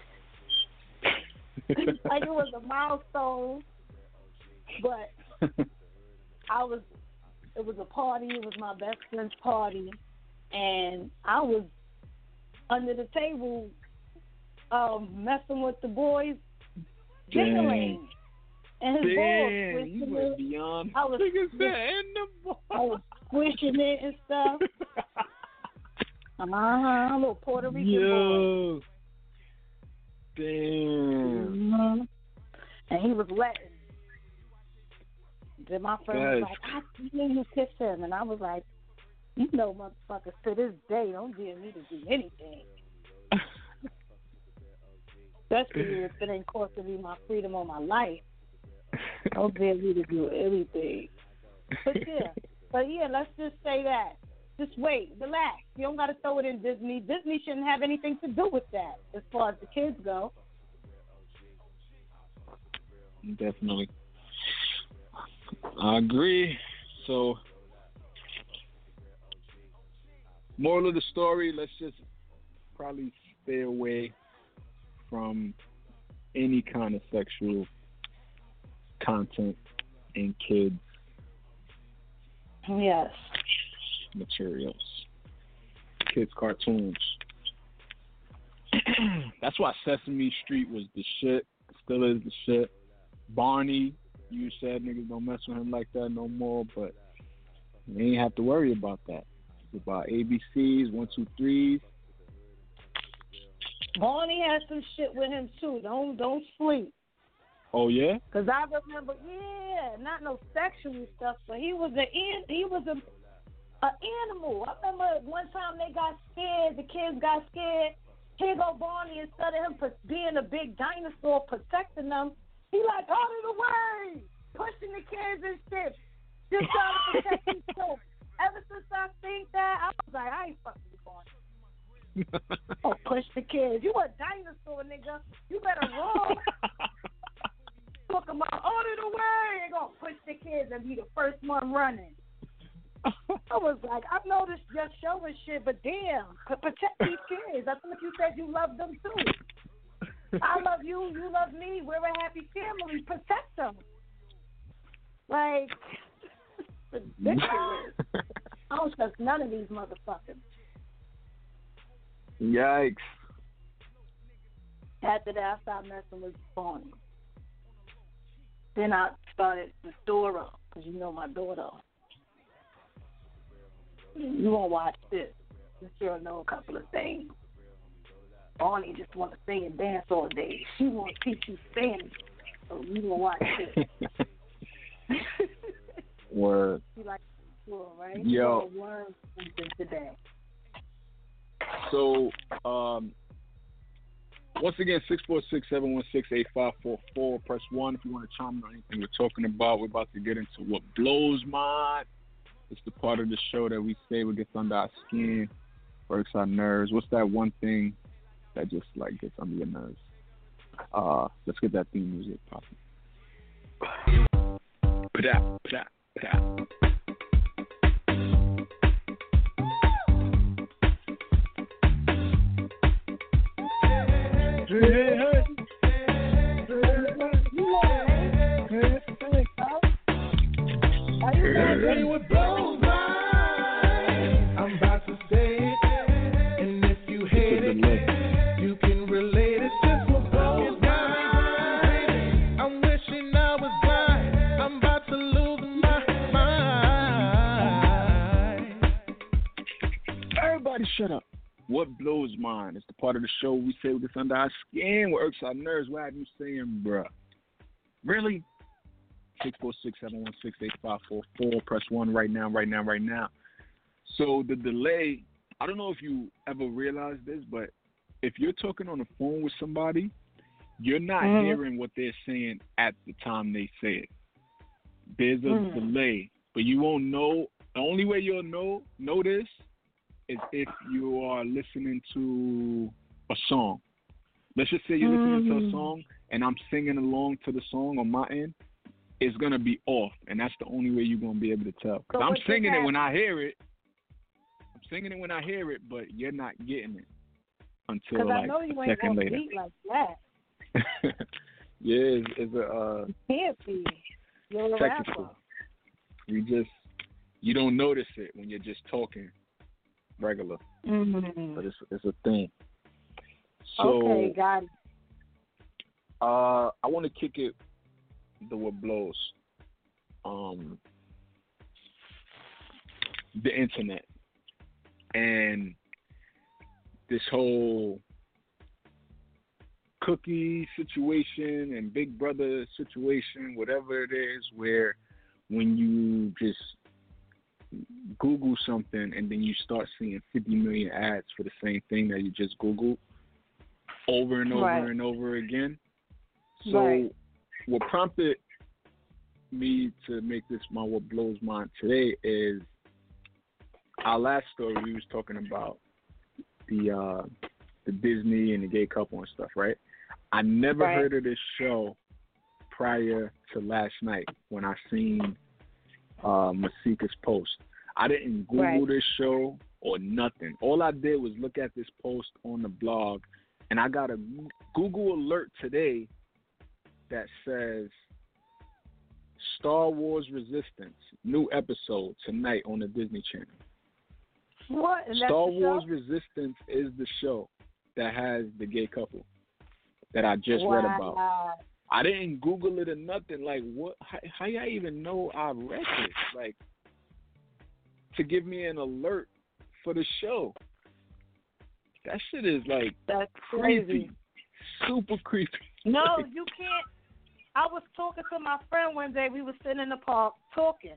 like it was a milestone, but (laughs) I was it was a party. It was my best friend's party, and I was under the table um messing with the boys giggling. And his Damn, balls you went beyond. I was- Nigga said, and the I was squishing it and stuff. (laughs) Uh huh. Little Puerto Rican boy. Yo. Damn. hmm And he was letting. Then my friend was That's- like, I seen you kiss him. And I was like, you know, motherfuckers, to this day, don't dare me to do anything. (laughs) Especially if it ain't costing me my freedom or my life. Don't dare me to do anything. But yeah, (laughs) but yeah, let's just say that. Just wait, relax. You don't got to throw it in Disney. Disney shouldn't have anything to do with that as far as the kids go. Definitely. I agree. So, moral of the story: let's just probably stay away from any kind of sexual content and kids Yes. materials, kids cartoons. (clears throat) That's why Sesame Street was the shit. Still is the shit. Barney, you said niggas don't mess with him like that no more, but you ain't have to worry about that. It's about ABCs, one, two, threes. Barney has some shit with him too. Don't don't sleep. Oh yeah? Cause I remember, yeah, not no sexual stuff, but he was a an- he was a a animal. I remember one time they got scared. The kids got scared. Here go Barney instead of him pr- being a big dinosaur protecting them, he like out of the way, pushing the kids and shit, just trying to protect himself. Ever since I think that, I was like, I ain't fucking with Barney. (laughs) Oh, push the kids. You a dinosaur, nigga. You better run. (laughs) Talk about oh, out of the way and gonna push the kids and be the first one running. I was like, I know this just show and shit, but damn, protect these kids. I thought you said you love them too. I love you, you love me. We're a happy family. Protect them. Like, ridiculous. I don't trust none of these motherfuckers. Yikes. After that, I stopped messing with Barney. Then I started the store up because you know my daughter. You won't watch this. You sure know a couple of things. Barney just want to sing and dance all day. She want to teach you Spanish, so you gonna watch this. (laughs) Word. you like school, right? Yo. You gonna learn something today. So, um, five four four. Press one if you want to chime in on anything we're talking about. We're about to get into what blows my mind. It's the part of the show that we say what gets under our skin, works our nerves. What's that one thing that just like gets under your nerves? Uh, let's get that theme music popping. Pda, pda, pda. Tell you what of the show we say what gets under our skin, what irks our nerves. What have you saying, bruh? Really? 646-716-8544. Press 1 right now, right now, right now. So the delay, I don't know if you ever realized this, but if you're talking on the phone with somebody, you're not Mhm. hearing what they're saying at the time they say it. There's a Mhm. delay, but you won't know. The only way you'll know know this is if you are listening to a song. Let's just say you're listening to a Mhm. song and I'm singing along to the song on my end. It's gonna be off, and that's the only way you're gonna be able to tell. 'Cause I'm singing it when I hear it. I'm singing it when I hear it, but you're not getting it until Because I know you a ain't second later. beat like that. (laughs) yeah, it's, it's a uh, Can't be. You're a technical. rapper. You just you don't notice it when you're just talking regular, Mm-hmm. but it's it's a thing. So okay, got it. uh, I want to kick it the what blows. Um, the internet and this whole cookie situation and Big Brother situation, whatever it is, where when you just Google something and then you start seeing 50 million ads for the same thing that you just Googled, over and over Right. and over again. So Right. What prompted me to make this my what blows mine today is our last story we was talking about the uh the Disney and the gay couple and stuff, right? I never Right. heard of this show prior to last night when I seen uh Masika's post. I didn't Google Right. this show or nothing. All I did was look at this post on the blog and I got a Google alert today that says Star Wars Resistance, new episode tonight on the Disney Channel. What? Star? Wars Resistance is the show that has the gay couple that I just read about. I didn't Google it or nothing. Like, what? How, how y'all even know I read this? Like, to give me an alert for the show. That shit is like That's creepy, crazy. super creepy. No, (laughs) you can't. I was talking to my friend one day. We were sitting in the park talking,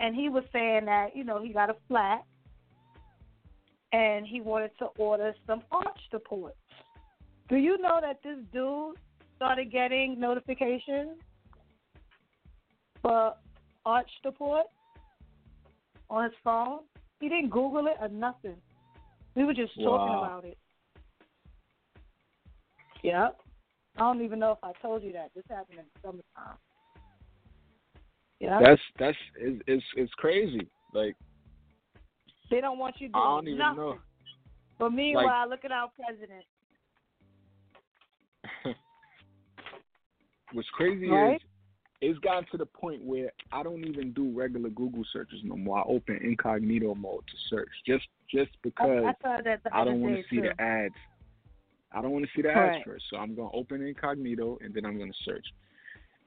and he was saying that you know he got a flat, and he wanted to order some arch supports. Do you know that this dude started getting notifications for arch support on his phone? He didn't Google it or nothing. We were just talking Wow. about it. Yep. I don't even know if I told you that. This happened in the summertime. Yeah. That's that's it's it's, it's crazy. Like they don't want you doing I don't even nothing. know. But meanwhile, look at our president. (laughs) What's crazy Right? is it's gotten to the point where I don't even do regular Google searches no more. I open incognito mode to search just just because I that I don't want to see too. the ads. I don't want to see the ads first, so I'm gonna open incognito and then I'm gonna search.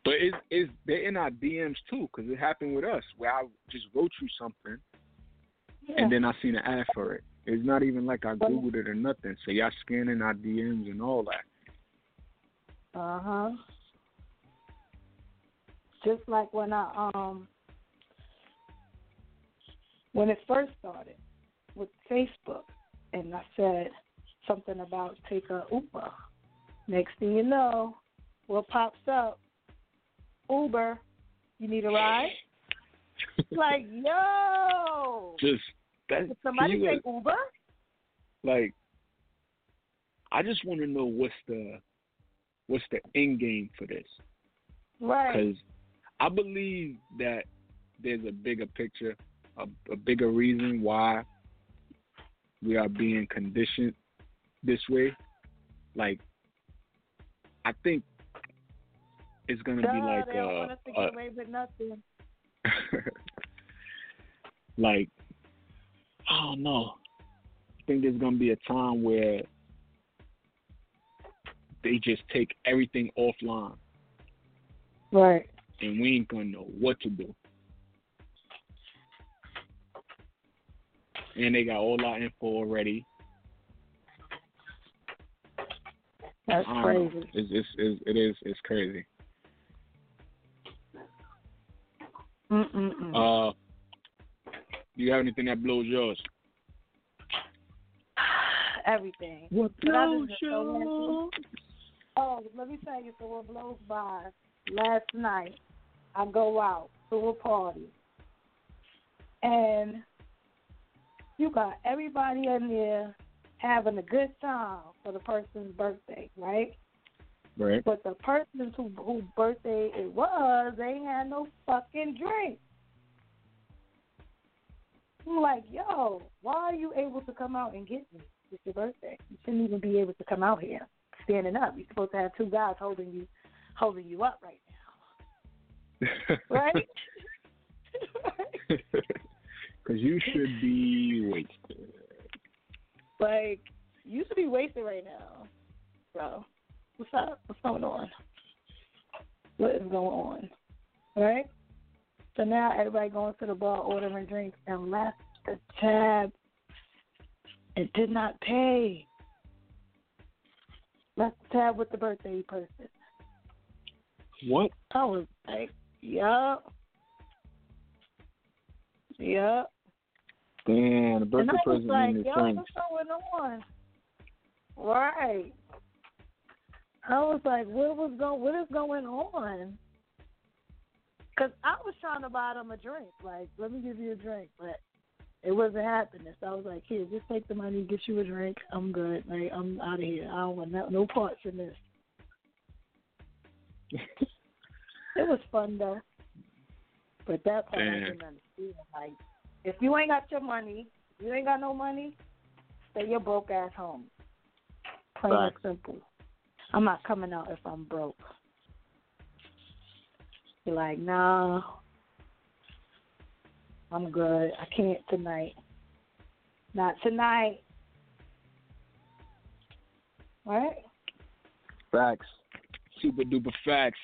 But it's it's they're in our DMs too, because it happened with us where I just wrote you something Yeah. and then I seen an ad for it. It's not even like I googled it or nothing. So y'all scanning our DMs and all that. Uh huh. Just like when I um when it first started with Facebook, and I said something about take a Uber. Next thing you know, what pops up? Uber. You need a ride? (laughs) like yo, Just that. did somebody take Uber? like I just want to know what's the what's the end game for this Right. because I believe that there's a bigger picture, a, a bigger reason why we are being conditioned this way. Like I think it's gonna be like they uh, us to uh, get away with nothing. (laughs) like I don't know. I think there's gonna be a time where they just take everything offline Right. and we ain't gonna know what to do. And they got all our info already. That's I crazy. It's, it's, it's it is it's crazy. Mm-mm-mm. Uh, do you have anything that blows yours? (sighs) Everything. What But I just Oh, let me tell you, so what blows by. Last night, I go out to a party, and you got everybody in there having a good time for the person's birthday, right? Right. But the person who whose birthday it was, they had no fucking drink. I'm like, yo, why are you able to come out and get me? It's your birthday. You shouldn't even be able to come out here standing up. You're supposed to have two guys holding you, holding you up right now, (laughs) right? (laughs) (laughs) Because you should be wasted. Like, you should be wasted right now. So, what's up? What's going on? What is going on? Right? So now everybody going to the bar ordering drinks and left the tab and did not pay. Left the tab with the birthday person. What? I was like, yup. Yup. Damn, the birthday I was present like, yo, friends. what's? Right. I was like, what was going? What is going on? Because I was trying to buy them a drink. Like, let me give you a drink, but it wasn't happening. So I was like, here, just take the money, get you a drink. I'm good. Like, I'm out of here. I don't want no, no parts in this. (laughs) it was fun though. But that part I didn't understand. Like, if you ain't got your money, you ain't got no money, stay your broke ass home. Plain and simple. I'm not coming out if I'm broke. You be like, nah, I'm good. I can't tonight. Not tonight. Right? Facts. Super duper facts.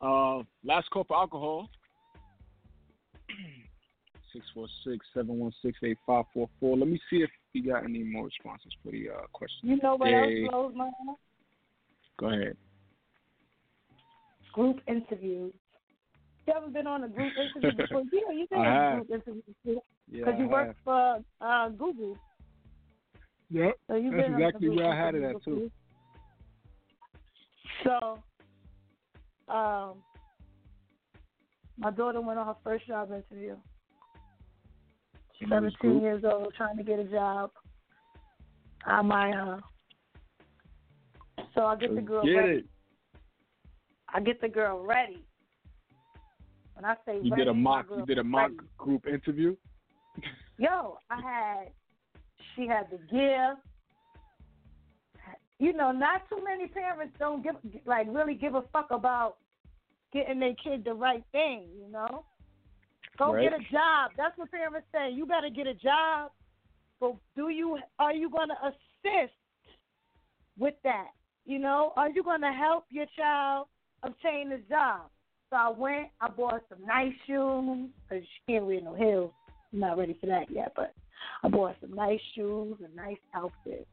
Uh, last call for alcohol. 646-716-8544. Let me see if we got any more responses for the uh, question. You know what else blows my mind? Go ahead. Group interviews. You ever been on a group interview (laughs) before? Yeah, you've been I on a group interview before. Yeah, Because you work for uh, Google. Yep. So you've That's been exactly where I had it at, too. So, um, my daughter went on her first job interview. 17 years old, trying to get a job. I mind her. So I get the girl get ready. it. I get the girl ready. When I say You ready, did a mock. You did a mock ready. group interview. Yo, I had, she had the gear. You know, not too many parents don't give, like, really give a fuck about getting their kid the right thing. You know, go Right. get a job. That's what parents say. You better get a job. But do you? Are you going to assist with that? You know, are you going to help your child obtain a job? So I went. I bought some nice shoes because she can't wear no heels. I'm not ready for that yet, but I bought some nice shoes, a nice outfit.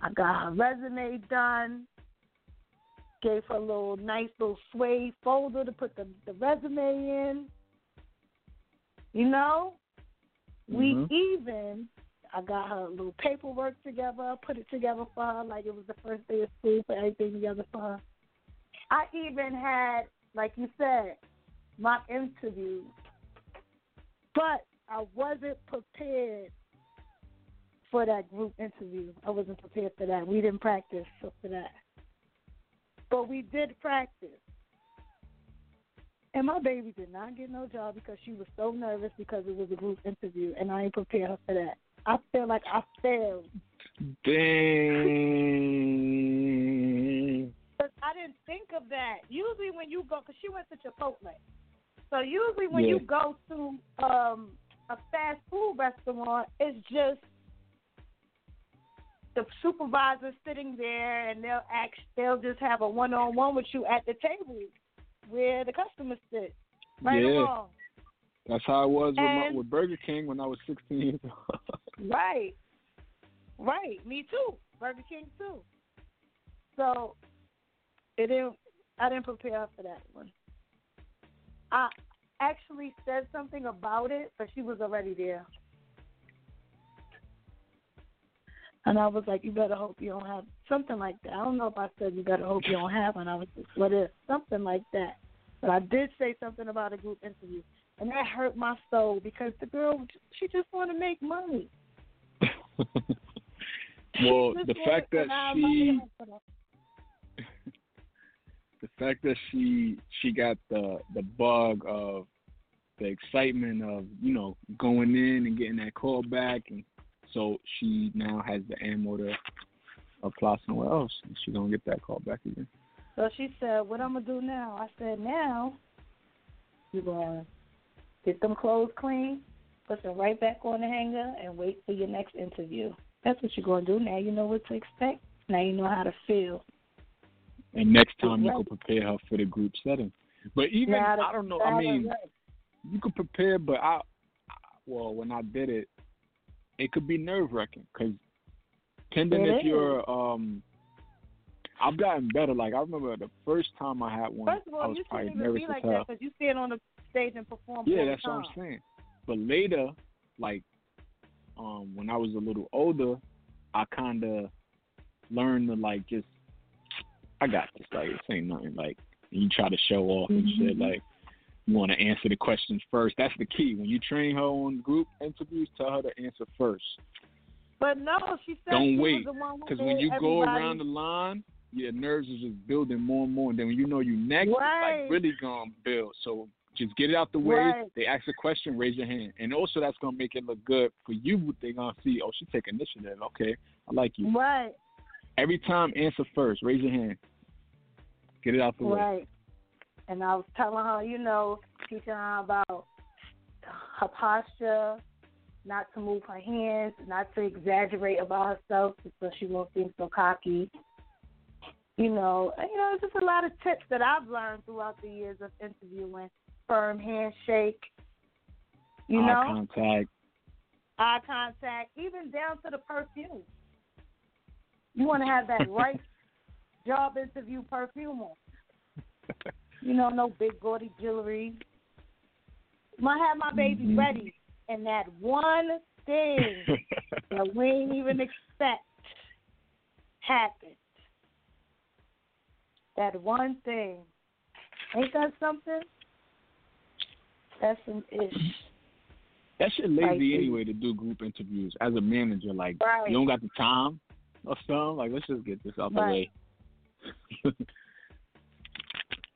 I got her resume done. Gave her a little nice little suede folder to put the, the resume in. You know, we Mhm. even. I got her a little paperwork together, put it together for her like it was the first day of school, put everything together for her. I even had, like you said, mock interviews, but I wasn't prepared for that group interview. I wasn't prepared for that. We didn't practice for that, but we did practice. And my baby did not get no job because she was so nervous because it was a group interview, and I ain't prepared her for that. I feel like I failed Dang. But I didn't think of that. Usually when you go, because she went to Chipotle. So usually when Yeah. you go to um, a fast food restaurant, it's just the supervisor sitting there, and they'll act. They'll just have a one-on-one with you at the table where the customers sit. Right Yeah. or wrong. That's how it was with, my, with Burger King when I was 16 years old. (laughs) Right. Right. Me too. Burger King too. So it didn't I didn't prepare for that one. I actually said something about it, but she was already there. And I was like, You better hope you don't have something like that. I don't know if I said you better hope you don't have one. I was just what if something like that. But I did say something about a group interview. And that hurt my soul because the girl she just wanna make money. (laughs) well, the fact that she money for them. (laughs) the fact that she she got the the bug of the excitement of you know going in and getting that call back and so she now has the ammo to apply somewhere else and she gonna get that call back again So she said, What I'm gonna do now? I said, Now you're gonna get them clothes clean, put them right back on the hanger and wait for your next interview. That's what you're gonna do. Now you know what to expect. Now you know how to feel. and next time you can prepare her for the group setting but even i don't know i mean you could prepare but i well when i did it it could be nerve wracking because depending if you're um I've gotten better. Like I remember the first time I had one, First of I all, was you probably nervous be like that because you stand on the stage and perform. Yeah, that's what I'm saying. But later, like, um, when I was a little older, I kind of learned to like just I got this. Like this ain't nothing. Like you try to show off and shit. Mhm. Like you want to answer the questions first. That's the key. When you train her on group interviews, tell her to answer first. But no, she said Don't she wait, was the one who Because when you go around the line, your nerves is just building more and more. And then when you know you next, it's like really gonna build. So just get it out the way. Right. They ask a question, raise your hand, and also that's gonna make it look good for you. They're gonna see, oh, she take initiative. Okay, I like you. Right, Every time, answer first. Raise your hand. Get it out the way. right. And I was telling her, you know, teaching her about her posture, not to move her hands, not to exaggerate about herself so she won't seem so cocky. You know, you know, it's just a lot of tips that I've learned throughout the years of interviewing. Firm handshake, you Eye know, contact. eye contact, even down to the perfume. You want to have that (laughs) right job interview perfume on. (laughs) You know, no big gaudy jewelry. I have my baby Mhm. ready, and that one thing (laughs) that we ain't even expect happened. That one thing. Ain't that something? That's some ish. that shit lazy Right. anyway to do group interviews. As a manager, like Right. you don't got the time or something. Like let's just get this out the way. (laughs)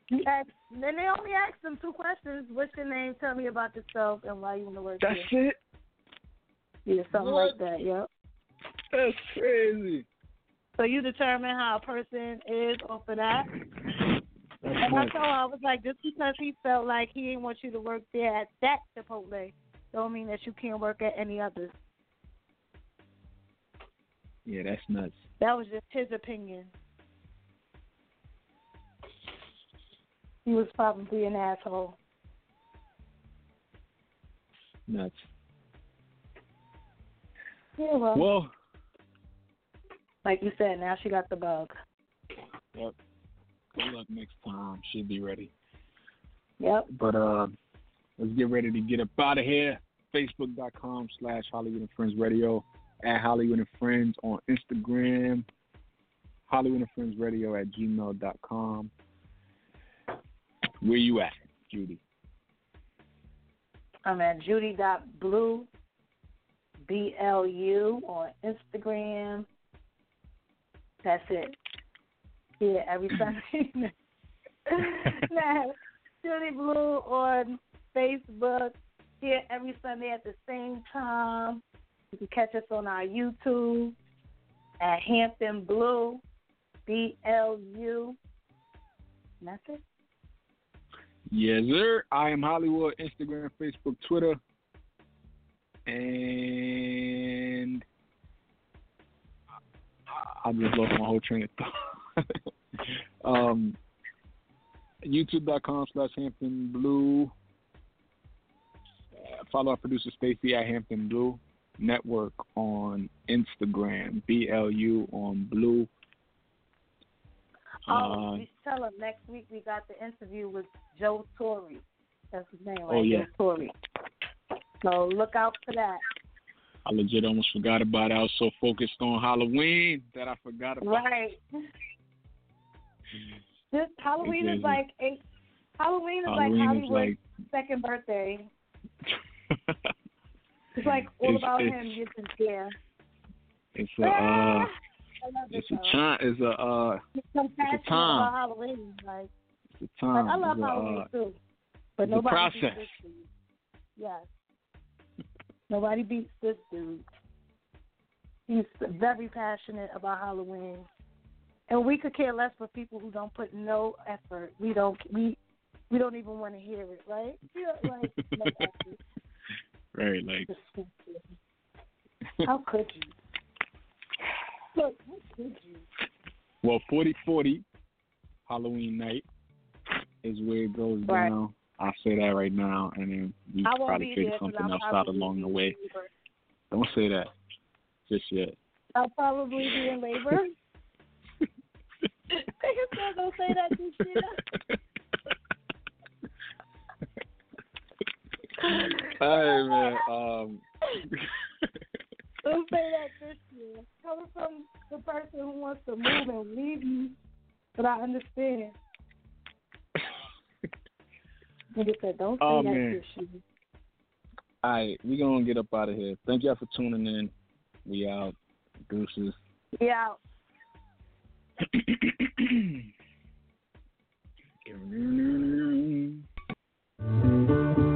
You ask, then they only ask them two questions. What's your name? Tell me about yourself and why you want to work That's here. it. Yeah, something What? like that. Yep. That's crazy. So you determine how a person is off of that. That's And I told her, I was like, just because he felt like he didn't want you to work there at that Chipotle, don't mean that you can't work at any others. Yeah, that's nuts. That was just his opinion. He was probably an asshole. Nuts. Yeah, well, Well, like you said, now she got the bug. yep. Good luck next time. She'll be ready. Yep. But uh, let's get ready to get up out of here. Facebook.com slash Holliewood and Friends Radio. At Holliewood and Friends on Instagram. Holliewood and Friends Radio at gmail.com. Where you at, Judy? I'm at judy.blu, B-L-U, on Instagram. That's it. Yeah, every (clears throat) Sunday. (laughs) nah, Judy Blu on Facebook. Here every Sunday at the same time. You can catch us on our YouTube at Hampton Blu, B-L-U. That's it. Yes, sir. I am Holliewood, Instagram, Facebook, Twitter. And I- just lost my whole train of thought. (laughs) um, YouTube.com slash Hampton Blu. Uh, follow our producer Stacy at Hampton Blu. Network on Instagram, BLU on Blue. Oh, Uh, we tell him next week we got the interview with Joe Torre. That's his name, right? Oh, yeah. Joe Torre. So look out for that. I legit almost forgot about it. I was so focused on Halloween that I forgot about Right. This Halloween It is like eight. Halloween is Halloween like Holliewood's like second birthday. (laughs) It's like all It's- about it's- him. You're just it's a uh, it it's a time it's a uh It's so passionate time. Halloween. Like, it's a time. like I love it's Halloween uh, too, but it's a nobody process. beats this dude. Yes, nobody beats this dude. He's very passionate about Halloween, and we could care less for people who don't put no effort. We don't we we don't even want to hear it, right? Yeah, like (laughs) no right, like How could you? Look, how could you? Well, forty forty Halloween night is where it goes Right. down. I'll say that right now, and then we I can won't probably figure something else out along the way. labor. Don't say that just yet. I'll probably be in labor. (laughs) Don't say that year. All right, man. Um, (laughs) Don't say that this year. Coming from the person who wants to move and leave you but I understand. Nigga said, "Don't say Oh, that man. shit, Shooty." All right, we gonna get up out of here. Thank y'all for tuning in. We out. Deuces. Yeah. Thank (clears throat)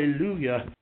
Hallelujah.